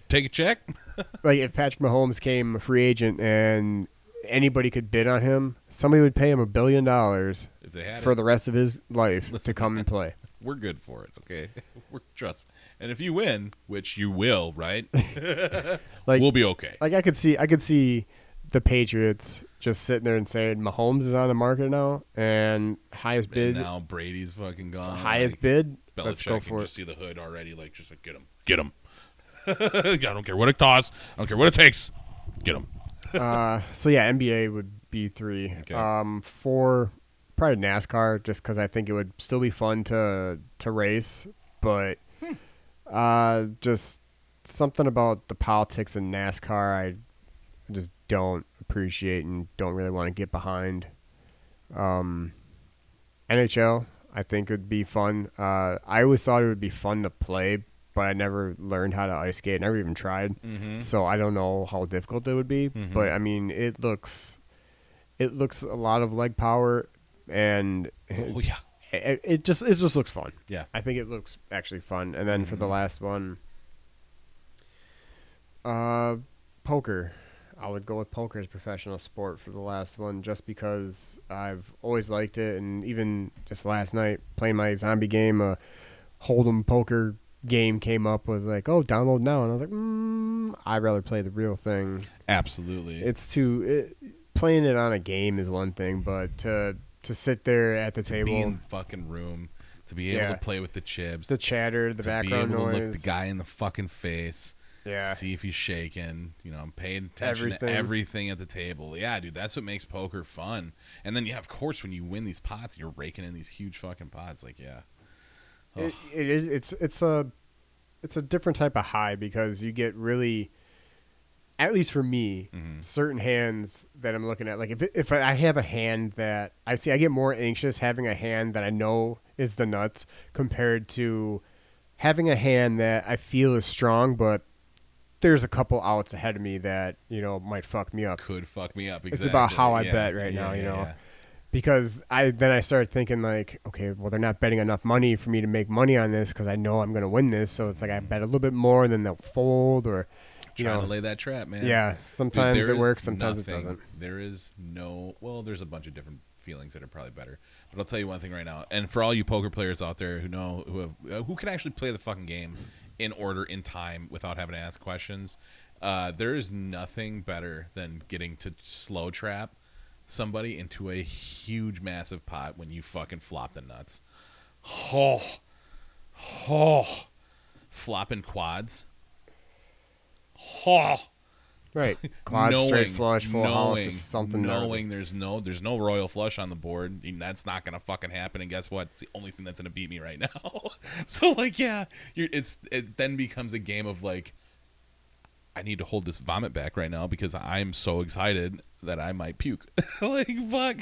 S2: Take a check.
S1: Like if Patrick Mahomes came a free agent and anybody could bid on him, somebody would pay him a billion dollars
S2: If they had
S1: for
S2: it,
S1: the rest of his life
S2: Listen,
S1: to come and play.
S2: we're good for it. Okay, we're trust. And if you win, which you will, right?
S1: Like
S2: we'll be okay.
S1: like I could see I could see the Patriots just sitting there and saying Mahomes is on the market now and highest
S2: And
S1: bid
S2: now Brady's fucking gone.
S1: highest
S2: like,
S1: bid.
S2: Belichick
S1: Let's go for
S2: just
S1: it.
S2: see the hood already. Like just like get him, get him. I don't care what it costs. I don't care what it takes. Get him.
S1: uh, so yeah, NBA would be three.
S2: Okay.
S1: Um, four, probably NASCAR, just because I think it would still be fun to to race, but
S2: Hmm.
S1: uh, just something about the politics in NASCAR, I just don't appreciate and don't really want to get behind. Um, NHL, I think it'd be fun. Uh, I always thought it would be fun to play, but I never learned how to ice skate. Never even tried.
S2: Mm-hmm.
S1: So I don't know how difficult it would be,
S2: Mhm.
S1: but I mean, it looks, it looks a lot of leg power, and
S2: Oh yeah.
S1: it, it just it just looks fun.
S2: Yeah.
S1: I think it looks actually fun. And then for the
S2: Mhm.
S1: last one, uh, poker. I would go with poker as professional sport for the last one, just because I've always liked it, and even just last night playing my zombie game, a hold'em poker game came up was like, oh, download now, and I was like, mm, I'd rather play the real thing.
S2: Absolutely.
S1: It's too it, playing it on a game is one thing, but to to sit there at the
S2: to be
S1: table,
S2: in the fucking room, to be able
S1: Yeah.
S2: to play with the chips,
S1: the chatter, the
S2: to
S1: background
S2: be able to
S1: noise,
S2: look the guy in the fucking face,
S1: yeah,
S2: see if he's shaking. You know, I'm paying attention
S1: Everything.
S2: to everything at the table. Yeah, dude, that's what makes poker fun. And then yeah, of course, when you win these pots, you're raking in these huge fucking pots. Like yeah,
S1: it, it it's it's a it's a different type of high because you get really at least for me
S2: Mhm.
S1: certain hands that i'm looking at like if if i have a hand that i see i get more anxious having a hand that i know is the nuts compared to having a hand that i feel is strong but there's a couple outs ahead of me that you know might fuck me up
S2: could fuck me up.
S1: It's about how I
S2: Yeah,
S1: bet right
S2: yeah,
S1: now, you know. because I then I started thinking like, okay, well they're not betting enough money for me to make money on this because I know I'm going to win this. So it's like I bet a little bit more, and then they'll fold or, you
S2: Trying
S1: know,
S2: to lay that trap, man.
S1: yeah. Sometimes
S2: there
S1: it works, sometimes
S2: nothing-
S1: it doesn't.
S2: There is no. Well, there's a bunch of different feelings that are probably better. But I'll tell you one thing right now, and for all you poker players out there who know who have uh, who can actually play the fucking game in order in time without having to ask questions, uh, there is nothing better than getting to slow trap somebody into a huge massive pot when you fucking flop the nuts. Oh, oh, flopping quads. Oh
S1: Right, quad straight
S2: knowing-
S1: flush, full house,
S2: knowing-
S1: just something.
S2: knowing there's no there's no royal flush on the board and that's not gonna fucking happen and guess what? It's the only thing that's gonna beat me right now. So like yeah you're it's it then becomes a game of like i need to hold this vomit back right now because i'm so excited that i might puke. Like fuck.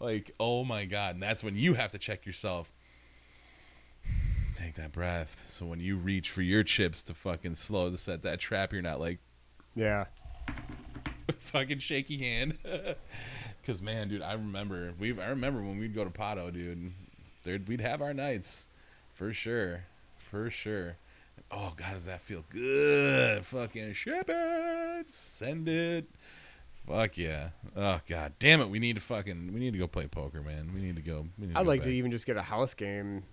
S2: Like oh my god and that's when you have to check yourself take that breath so when you reach for your chips to fucking slow to set that trap you're not like
S1: Yeah,
S2: fucking shaky hand. Cause man, dude, I remember we I remember when we'd go to Pato, dude. There'd we'd have our nights, for sure, for sure. Oh god, does that feel good? Fucking ship it, send it. Fuck yeah. Oh god, damn it. We need to fucking we need to go play poker, man. We need to go. We need to
S1: I'd
S2: go
S1: like
S2: back.
S1: to even just get a house game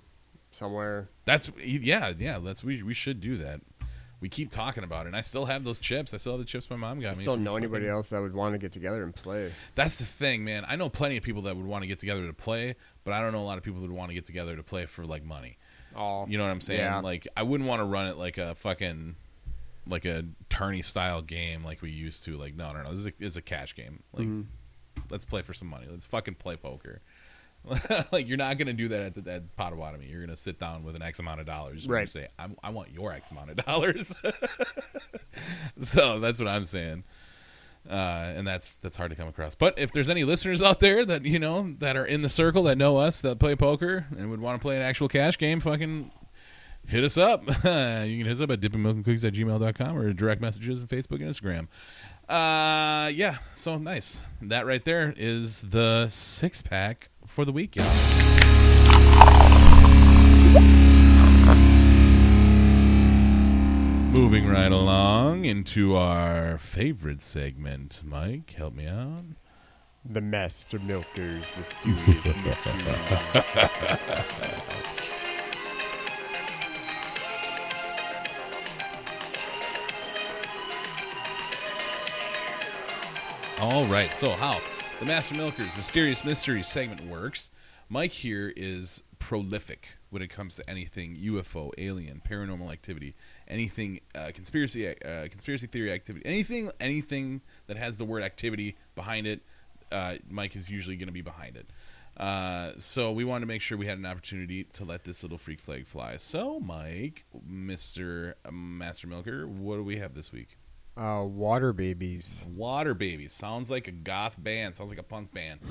S1: somewhere.
S2: That's yeah, yeah. That's we we should do that. We keep talking about it. And I still have those chips. I still have the chips my mom got
S1: I
S2: me.
S1: just don't know anybody else that would want to get together and play.
S2: That's the thing, man. I know plenty of people that would want to get together to play, but I don't know a lot of people that would want to get together to play for like money.
S1: All
S2: You know what I'm saying?
S1: Yeah.
S2: Like I wouldn't want to run it like a fucking like a tourney style game like we used to. Like no, no, no. This is a, this is a cash game. Like
S1: Mhm.
S2: let's play for some money. Let's fucking play poker. like you're not gonna do that at the at Potawatomi. You're gonna sit down with an X amount of dollars.
S1: Right.
S2: Say I, I want your X amount of dollars. so that's what I'm saying. Uh, and that's that's hard to come across. But if there's any listeners out there that you know that are in the circle that know us that play poker and would want to play an actual cash game, fucking hit us up. you can hit us up at dippingmilkandcookies at gmail.com or direct messages on Facebook and Instagram. Uh, yeah, so nice. That right there is the six pack for the week, y'all. Moving right along into our favorite segment. Mike, help me out.
S1: The Master Milkers Mystery.
S2: All right. So how the Master Milkers Mysterious Mystery segment works? Mike here is prolific when it comes to anything UFO, alien, paranormal activity, anything uh, conspiracy, uh, conspiracy theory activity, anything, anything that has the word activity behind it. Uh, Mike is usually going to be behind it. Uh, so we wanted to make sure we had an opportunity to let this little freak flag fly. So, Mike, Mister Master Milker, what do we have this week?
S1: Uh, water babies.
S2: Water Babies sounds like a goth band. Sounds like a punk band.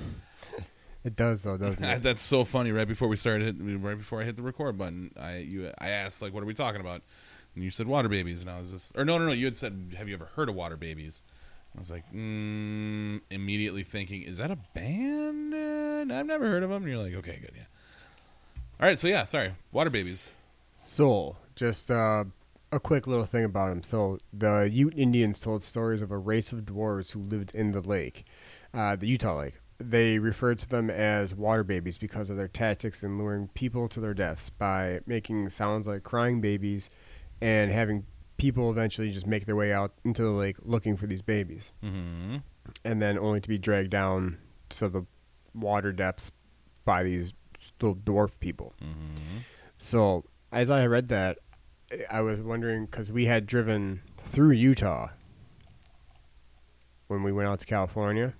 S1: It does though, doesn't it?
S2: That's so funny. Right before we started, right before I hit the record button, I you I asked like, "What are we talking about?" And you said "Water Babies," and I was just, or no, no, no. You had said, "Have you ever heard of Water Babies?" I was like, mm, immediately thinking, "Is that a band?" Uh, I've never heard of them. And you're like, "Okay, good, yeah." All right, so yeah, sorry, Water Babies.
S1: Soul, just uh, a quick little thing about him. So, the Ute Indians told stories of a race of dwarves who lived in the lake, uh, the Utah Lake. They referred to them as water babies because of their tactics in luring people to their deaths by making sounds like crying babies and having people eventually just make their way out into the lake looking for these babies.
S2: Mm-hmm.
S1: and then only to be dragged down to the water depths by these little dwarf people.
S2: Mm-hmm.
S1: So as I read that, I was wondering because we had driven through Utah when we went out to California,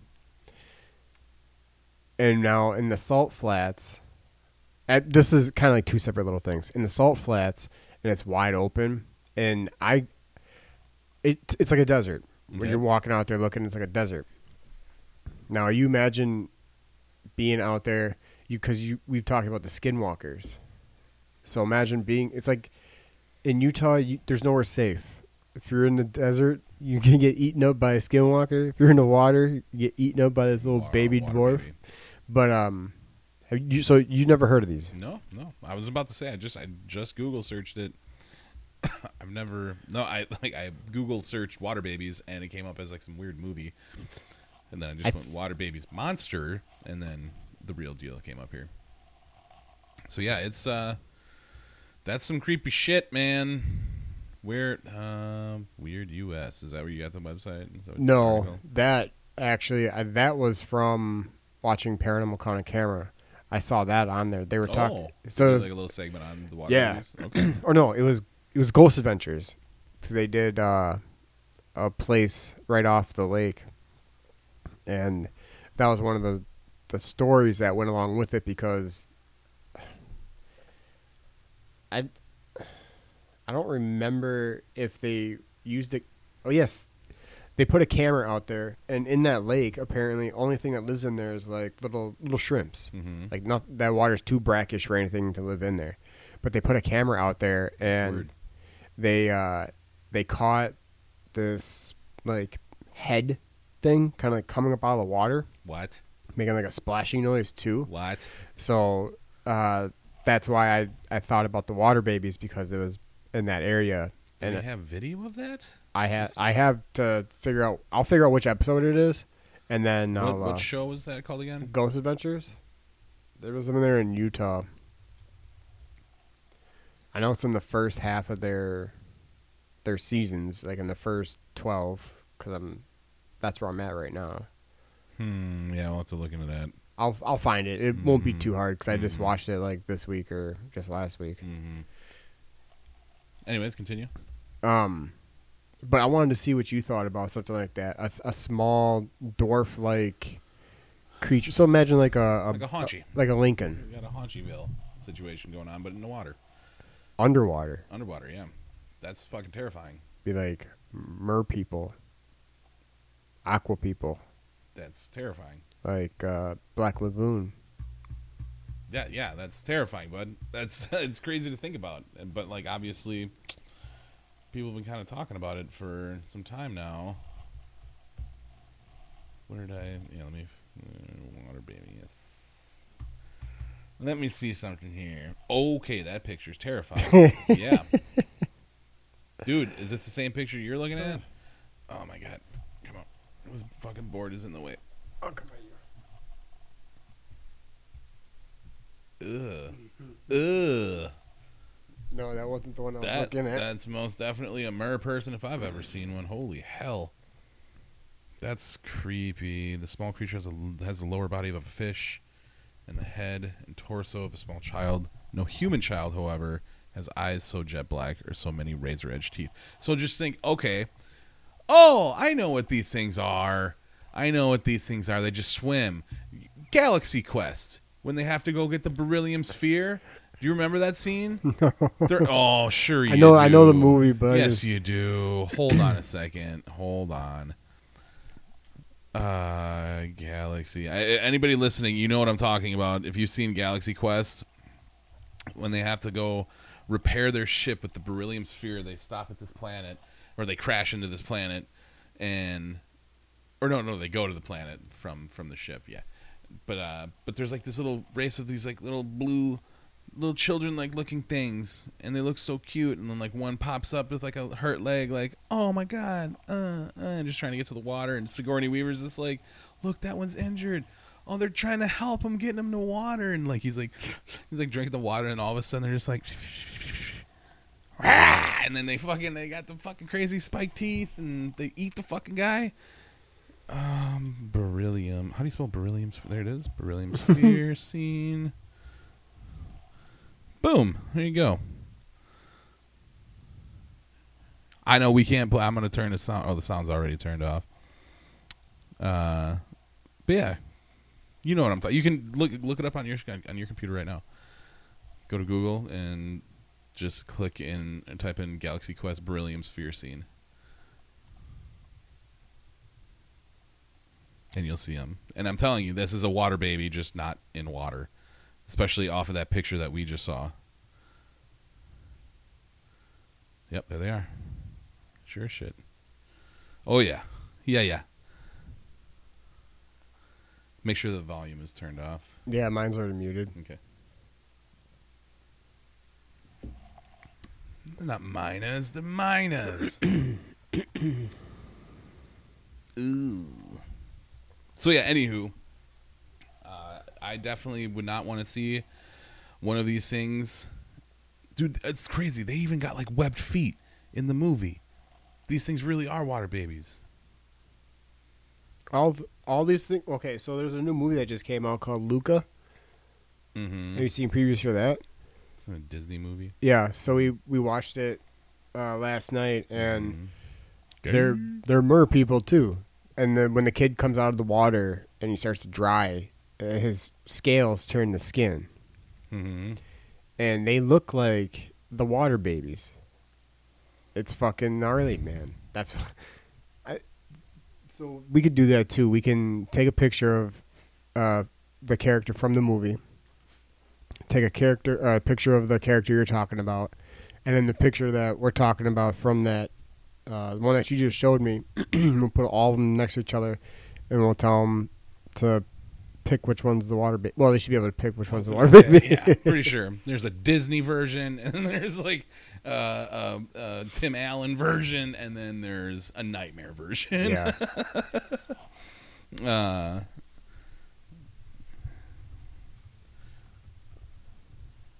S1: and now in the Salt Flats, at, this is kind of like two separate little things. In the Salt Flats, and it's wide open, and I, it it's like a desert. When you're walking out there looking, it's like a desert. Now you imagine being out there, you because you we've talked about the skinwalkers. So imagine being it's like in Utah, you, there's nowhere safe. If you're in the desert, you can get eaten up by a skinwalker. If you're in the water, you get eaten up by this little
S2: Water-
S1: baby
S2: water
S1: dwarf.
S2: baby.
S1: But um, have you so you never heard of these?
S2: No, no. I was about to say I just I just Google searched it. I've never no I like I Google searched water babies and it came up as like some weird movie, and then I just
S1: I-
S2: went water babies monster and then the real deal came up here. So yeah, it's uh, that's some creepy shit, man. Where uh, weird U.S. is that where you got the website?
S1: No, that actually I, that was from watching Paranormal on a camera. I saw that on there. They were talking.
S2: Oh,
S1: so it was,
S2: like a little segment on the water
S1: Yeah.
S2: Okay.
S1: or no, it was it was Ghost Adventures. So they did uh, a place right off the lake, and that was one of the the stories that went along with it because I I don't remember if they used it. Oh yes, they put a camera out there, and in that lake, apparently, only thing that lives in there is like little little shrimps.
S2: hmm
S1: Like not that water's too brackish for anything to live in there. But they put a camera out there and they uh they caught this like head thing kind of like coming up out of the water,
S2: What?
S1: making like a splashing noise too.
S2: What?
S1: So uh that's why I I thought about the water babies because it was in that area.
S2: Do
S1: and
S2: we have video of that?
S1: I have I have to figure out I'll figure out which episode it is and then
S2: What,
S1: I'll
S2: what
S1: uh,
S2: show was that called again?
S1: Ghost Adventures. There was something there in Utah. I know it's in the first half of their their seasons, like in the first twelve, because I'm that's where I'm at right now.
S2: Hmm. Yeah, I'll have to look into that.
S1: I'll I'll find it. It won't be
S2: Mhm.
S1: too hard because I just
S2: Mhm.
S1: watched it like this week or just last week.
S2: hmm Anyways, continue.
S1: Um, but I wanted to see what you thought about something like that—a small dwarf like creature. So imagine like a, a
S2: Like a haunchy.
S1: like a Lincoln
S2: We got a Haunchyville situation going on, but in the water,
S1: underwater.
S2: underwater. Yeah, that's fucking terrifying.
S1: Be like mer people. aqua people,
S2: That's terrifying.
S1: Like uh, Black Lagoon.
S2: Yeah, yeah, that's terrifying, bud. That's it's crazy to think about, but like obviously, people have been kind of talking about it for some time now. Where did I? Yeah, let me. Uh, water baby. Yes. Let me see something here. Okay, that picture's terrifying. yeah. Dude, is this the same picture you're looking at? Oh my god. Come on. This fucking board is in the way. Ugh. Ugh.
S1: No, that wasn't the one I was
S2: That,
S1: looking at.
S2: that's most definitely a mer person if I've ever seen one. Holy hell. That's creepy. The small creature has a, has the lower body of a fish and the head and torso of a small child. No human child, however, has eyes so jet black or so many razor edge teeth. So just think, okay, oh, I know what these things are. I know what these things are. They just swim. Galaxy Quest, when they have to go get the beryllium sphere. Do you remember that scene? They're- oh, sure you
S1: I know, I know the movie, but
S2: yes, you do. Hold on a second. Hold on. Uh, Galaxy. I, anybody listening, you know what I'm talking about. If you've seen Galaxy Quest, when they have to go repair their ship with the beryllium sphere, they stop at this planet, or they crash into this planet, and or no, no, they go to the planet from from the ship. Yeah, but uh, but there's like this little race of these like little blue little children like looking things and they look so cute and then like one pops up with like a hurt leg like oh my god uh, uh and just trying to get to the water and Sigourney Weaver's just like look that one's injured. Oh they're trying to help him getting him to water and like he's like he's like drinking the water and all of a sudden they're just like and then they fucking they got the fucking crazy spike teeth and they eat the fucking guy um beryllium how do you spell beryllium there it is beryllium sphere scene Boom. There you go. I know we can't play. I'm going to turn the sound. Oh, the sound's already turned off. Uh, but yeah, you know what I'm talking. You can look look it up on your sc- on your computer right now. Go to Google and just click in and type in Galaxy Quest Beryllium Sphere scene, and you'll see them. And I'm telling you, this is a water baby, just not in water especially off of that picture that we just saw. Yep, there they are. Sure shit. Oh yeah, yeah, yeah. Make sure the volume is turned off.
S1: yeah, mine's already muted.
S2: Okay. They're not minas, they're minas. Ooh. So yeah, anywho, uh, I definitely would not want to see one of these things. Dude, it's crazy. They even got like webbed feet in the movie. These things really are water babies.
S1: All all these things. Okay, so there's a new movie that just came out called Luca.
S2: Mm-hmm.
S1: Have you seen previews for that?
S2: It's a Disney movie.
S1: Yeah. So we we watched it uh, last night, and
S2: Mhm.
S1: they're they're mer people too. And then when the kid comes out of the water and he starts to dry, uh, his scales turn to skin,
S2: Mhm.
S1: and they look like the water babies. It's fucking gnarly, man. That's I. So we could do that too. We can take a picture of uh, the character from the movie. Take a character, a picture of the character you're talking about, and then the picture that we're talking about from that uh, the one that you just showed me. we'll put all of them next to each other, and we'll tell them to pick which one's the water baby. Well, they should be able to pick which one's the water
S2: say,
S1: baby.
S2: yeah, pretty sure. There's a Disney version, and there's like uh, uh, uh, Tim Allen version, and then there's a Nightmare version.
S1: yeah.
S2: Uh,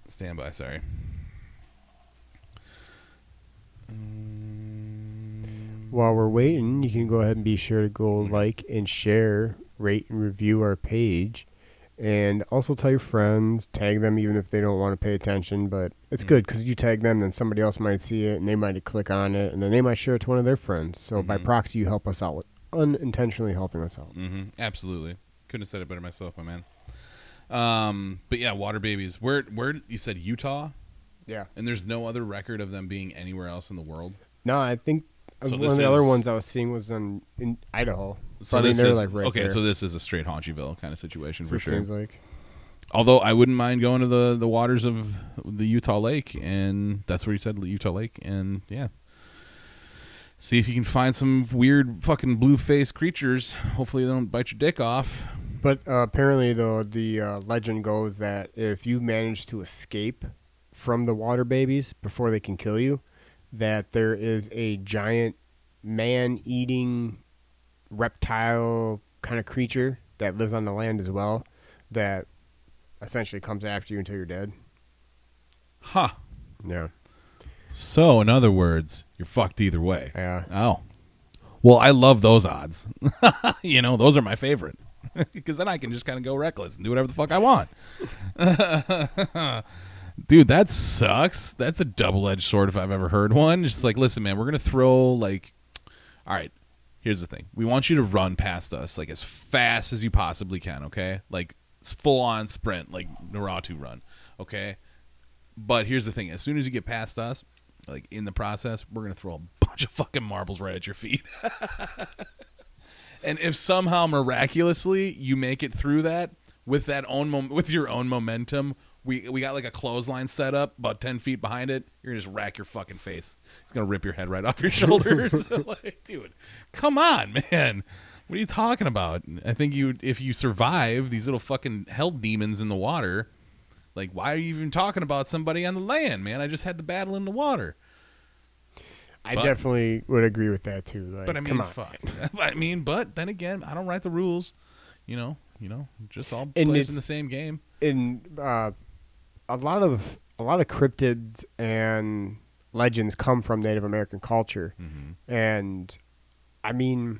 S2: stand by. Sorry. Mm,
S1: While we're waiting, you can go ahead and be sure to go like and share, rate and review our page, and also tell your friends, tag them even if they don't want to pay attention. But it's
S2: Mm.
S1: good because you tag them, then somebody else might see it and they might click on it, and then they might share it to one of their friends. So by
S2: Mhm.
S1: proxy, you help us out with unintentionally helping us out.
S2: hmm Absolutely. Couldn't have said it better myself, my man. Um, but yeah, water babies. Where where you said Utah,
S1: Yeah.
S2: and there's no other record of them being anywhere else in the world.
S1: No, I think
S2: So
S1: one of the other ones I was seeing was in, in Idaho.
S2: So
S1: I mean,
S2: this is
S1: like, right
S2: okay.
S1: there.
S2: So this is a straight Haunchyville kind of situation for
S1: it
S2: sure.
S1: seems like.
S2: Although I wouldn't mind going to the the waters of the Utah Lake, and that's where he said Utah Lake, and yeah, see if you can find some weird fucking blue faced creatures. Hopefully they don't bite your dick off.
S1: But uh, apparently, though, the uh, legend goes that if you manage to escape from the water babies before they can kill you, that there is a giant man-eating reptile kind of creature that lives on the land as well, that essentially comes after you until you're dead.
S2: Huh.
S1: Yeah,
S2: So in other words, you're fucked either way.
S1: yeah.
S2: Oh. Well, I love those odds. you know, those are my favorite. Because then I can just kind of go reckless and do whatever the fuck I want. Dude, that sucks. That's a double edged sword if I've ever heard one. Just like, listen, man, we're to throw, like, all right, here's the thing. We want you to run past us, like, as fast as you possibly can, okay? Like, full on sprint, like Naruto run, okay? But here's the thing as soon as you get past us, like in the process, we're gonna throw a bunch of fucking marbles right at your feet. and if somehow miraculously you make it through that with that own mom- with your own momentum, we we got like a clothesline set up about ten feet behind it. You're gonna just rack your fucking face. It's gonna rip your head right off your shoulders. like, dude, come on, man. What are you talking about? I think you if you survive these little fucking hell demons in the water, like why are you even talking about somebody on the land, man? I just had the battle in the water.
S1: I
S2: But-
S1: definitely would agree with that too. Like,
S2: But I mean, fuck. I mean, but then again, I don't write the rules. You know, you know, just all
S1: And
S2: plays in the same game.
S1: in uh, a lot of a lot of cryptids and legends come from Native American culture,
S2: Mm-hmm.
S1: and I mean,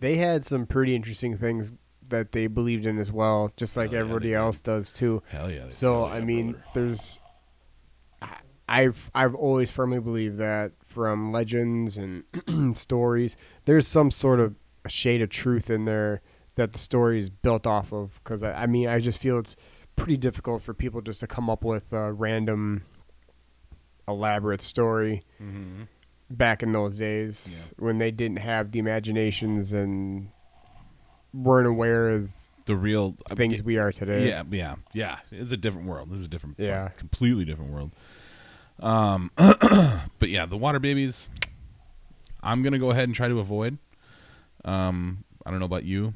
S1: they had some pretty interesting things that they believed in as well, just like
S2: Hell yeah,
S1: everybody
S2: did.
S1: else does too.
S2: Hell yeah.
S1: So I
S2: are,
S1: mean,
S2: brother.
S1: there's I- I've I've always firmly believed that from legends and stories, there's some sort of a shade of truth in there that the story is built off of. Because I, I mean, I just feel it's pretty difficult for people just to come up with a random, elaborate story
S2: Mhm.
S1: back in those days
S2: Yeah.
S1: when they didn't have the imaginations and weren't aware as
S2: the real
S1: things we are today.
S2: Yeah, yeah, yeah. It's a different world. This is a different,
S1: Yeah.
S2: completely different world. Um, but yeah, the water babies. I'm gonna go ahead and try to avoid. Um, I don't know about you,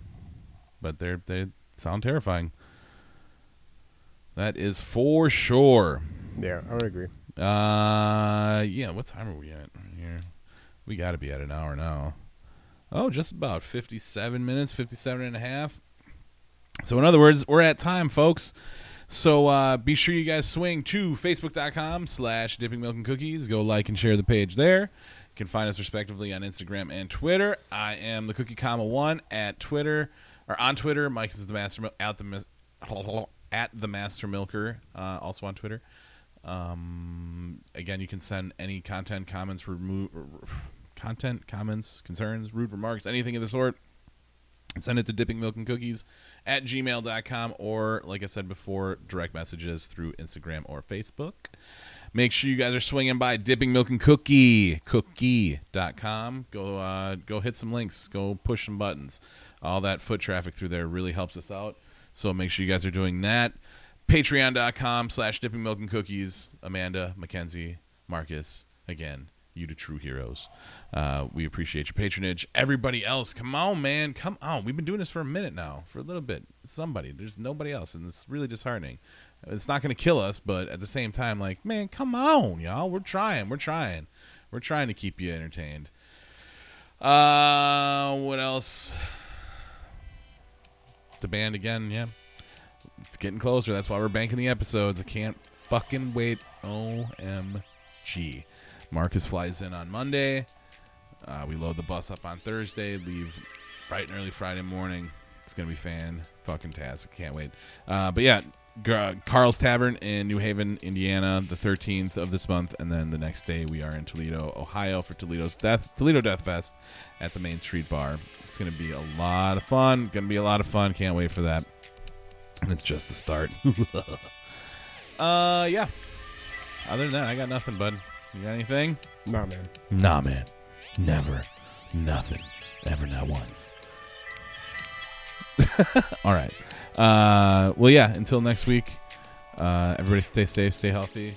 S2: but they're they sound terrifying. That is for sure.
S1: yeah, I would agree.
S2: Uh, yeah. What time are we at here? We got to be at an hour now. Oh, just about 57 minutes, 57 and a half. So, in other words, we're at time, folks. So, uh, be sure you guys swing to facebook.com slash dipping milk and cookies. Go like and share the page there. You can find us respectively on Instagram and Twitter. I am the Cookie Comma One at Twitter or on Twitter. Mike is the master at the mis- at the master milker. Uh, also on Twitter. Um, again, you can send any content, comments, remo- content, comments, concerns, rude remarks, anything of the sort. Send it to dipping milk and cookies at gmail.com or, like I said before, direct messages through Instagram or Facebook. Make sure you guys are swinging by dipping milk and cookie cookie.com. Go uh, go hit some links. Go push some buttons. All that foot traffic through there really helps us out. So make sure you guys are doing that. Patreon.com slash dipping milk and cookies. Amanda, Mackenzie, Marcus, again, you the true heroes. Uh, we appreciate your patronage. Everybody else, come on, man, come on. We've been doing this for a minute now, for a little bit. Somebody, there's nobody else, and it's really disheartening. It's not going to kill us, but at the same time, like, man, come on, y'all. We're trying. We're trying. We're trying to keep you entertained. Uh, what else? The band again, yeah. It's getting closer. That's why we're banking the episodes. I can't fucking wait. OMG. Marcus flies in on Monday. Uh, we load the bus up on Thursday. Leave bright and early Friday morning. It's gonna be fan fucking tastic. Can't wait. Uh, but yeah, Gar- Carl's Tavern in New Haven, Indiana, the 13th of this month, and then the next day we are in Toledo, Ohio for Toledo's Death Toledo Death Fest at the Main Street Bar. It's gonna be a lot of fun. Gonna be a lot of fun. Can't wait for that. And it's just the start. uh, yeah. Other than that, I got nothing, bud. You got anything?
S1: Nah, man.
S2: Nah, man. Never. Nothing. Ever not once. All right. Uh, well, yeah. Until next week. Uh, everybody, stay safe, stay healthy.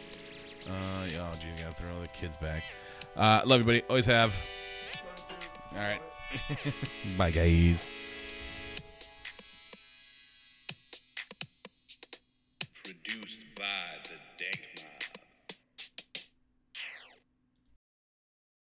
S2: Uh, yeah, oh, gotta throw all the kids back. Uh, love you, buddy. Always have. All right. Bye, guys.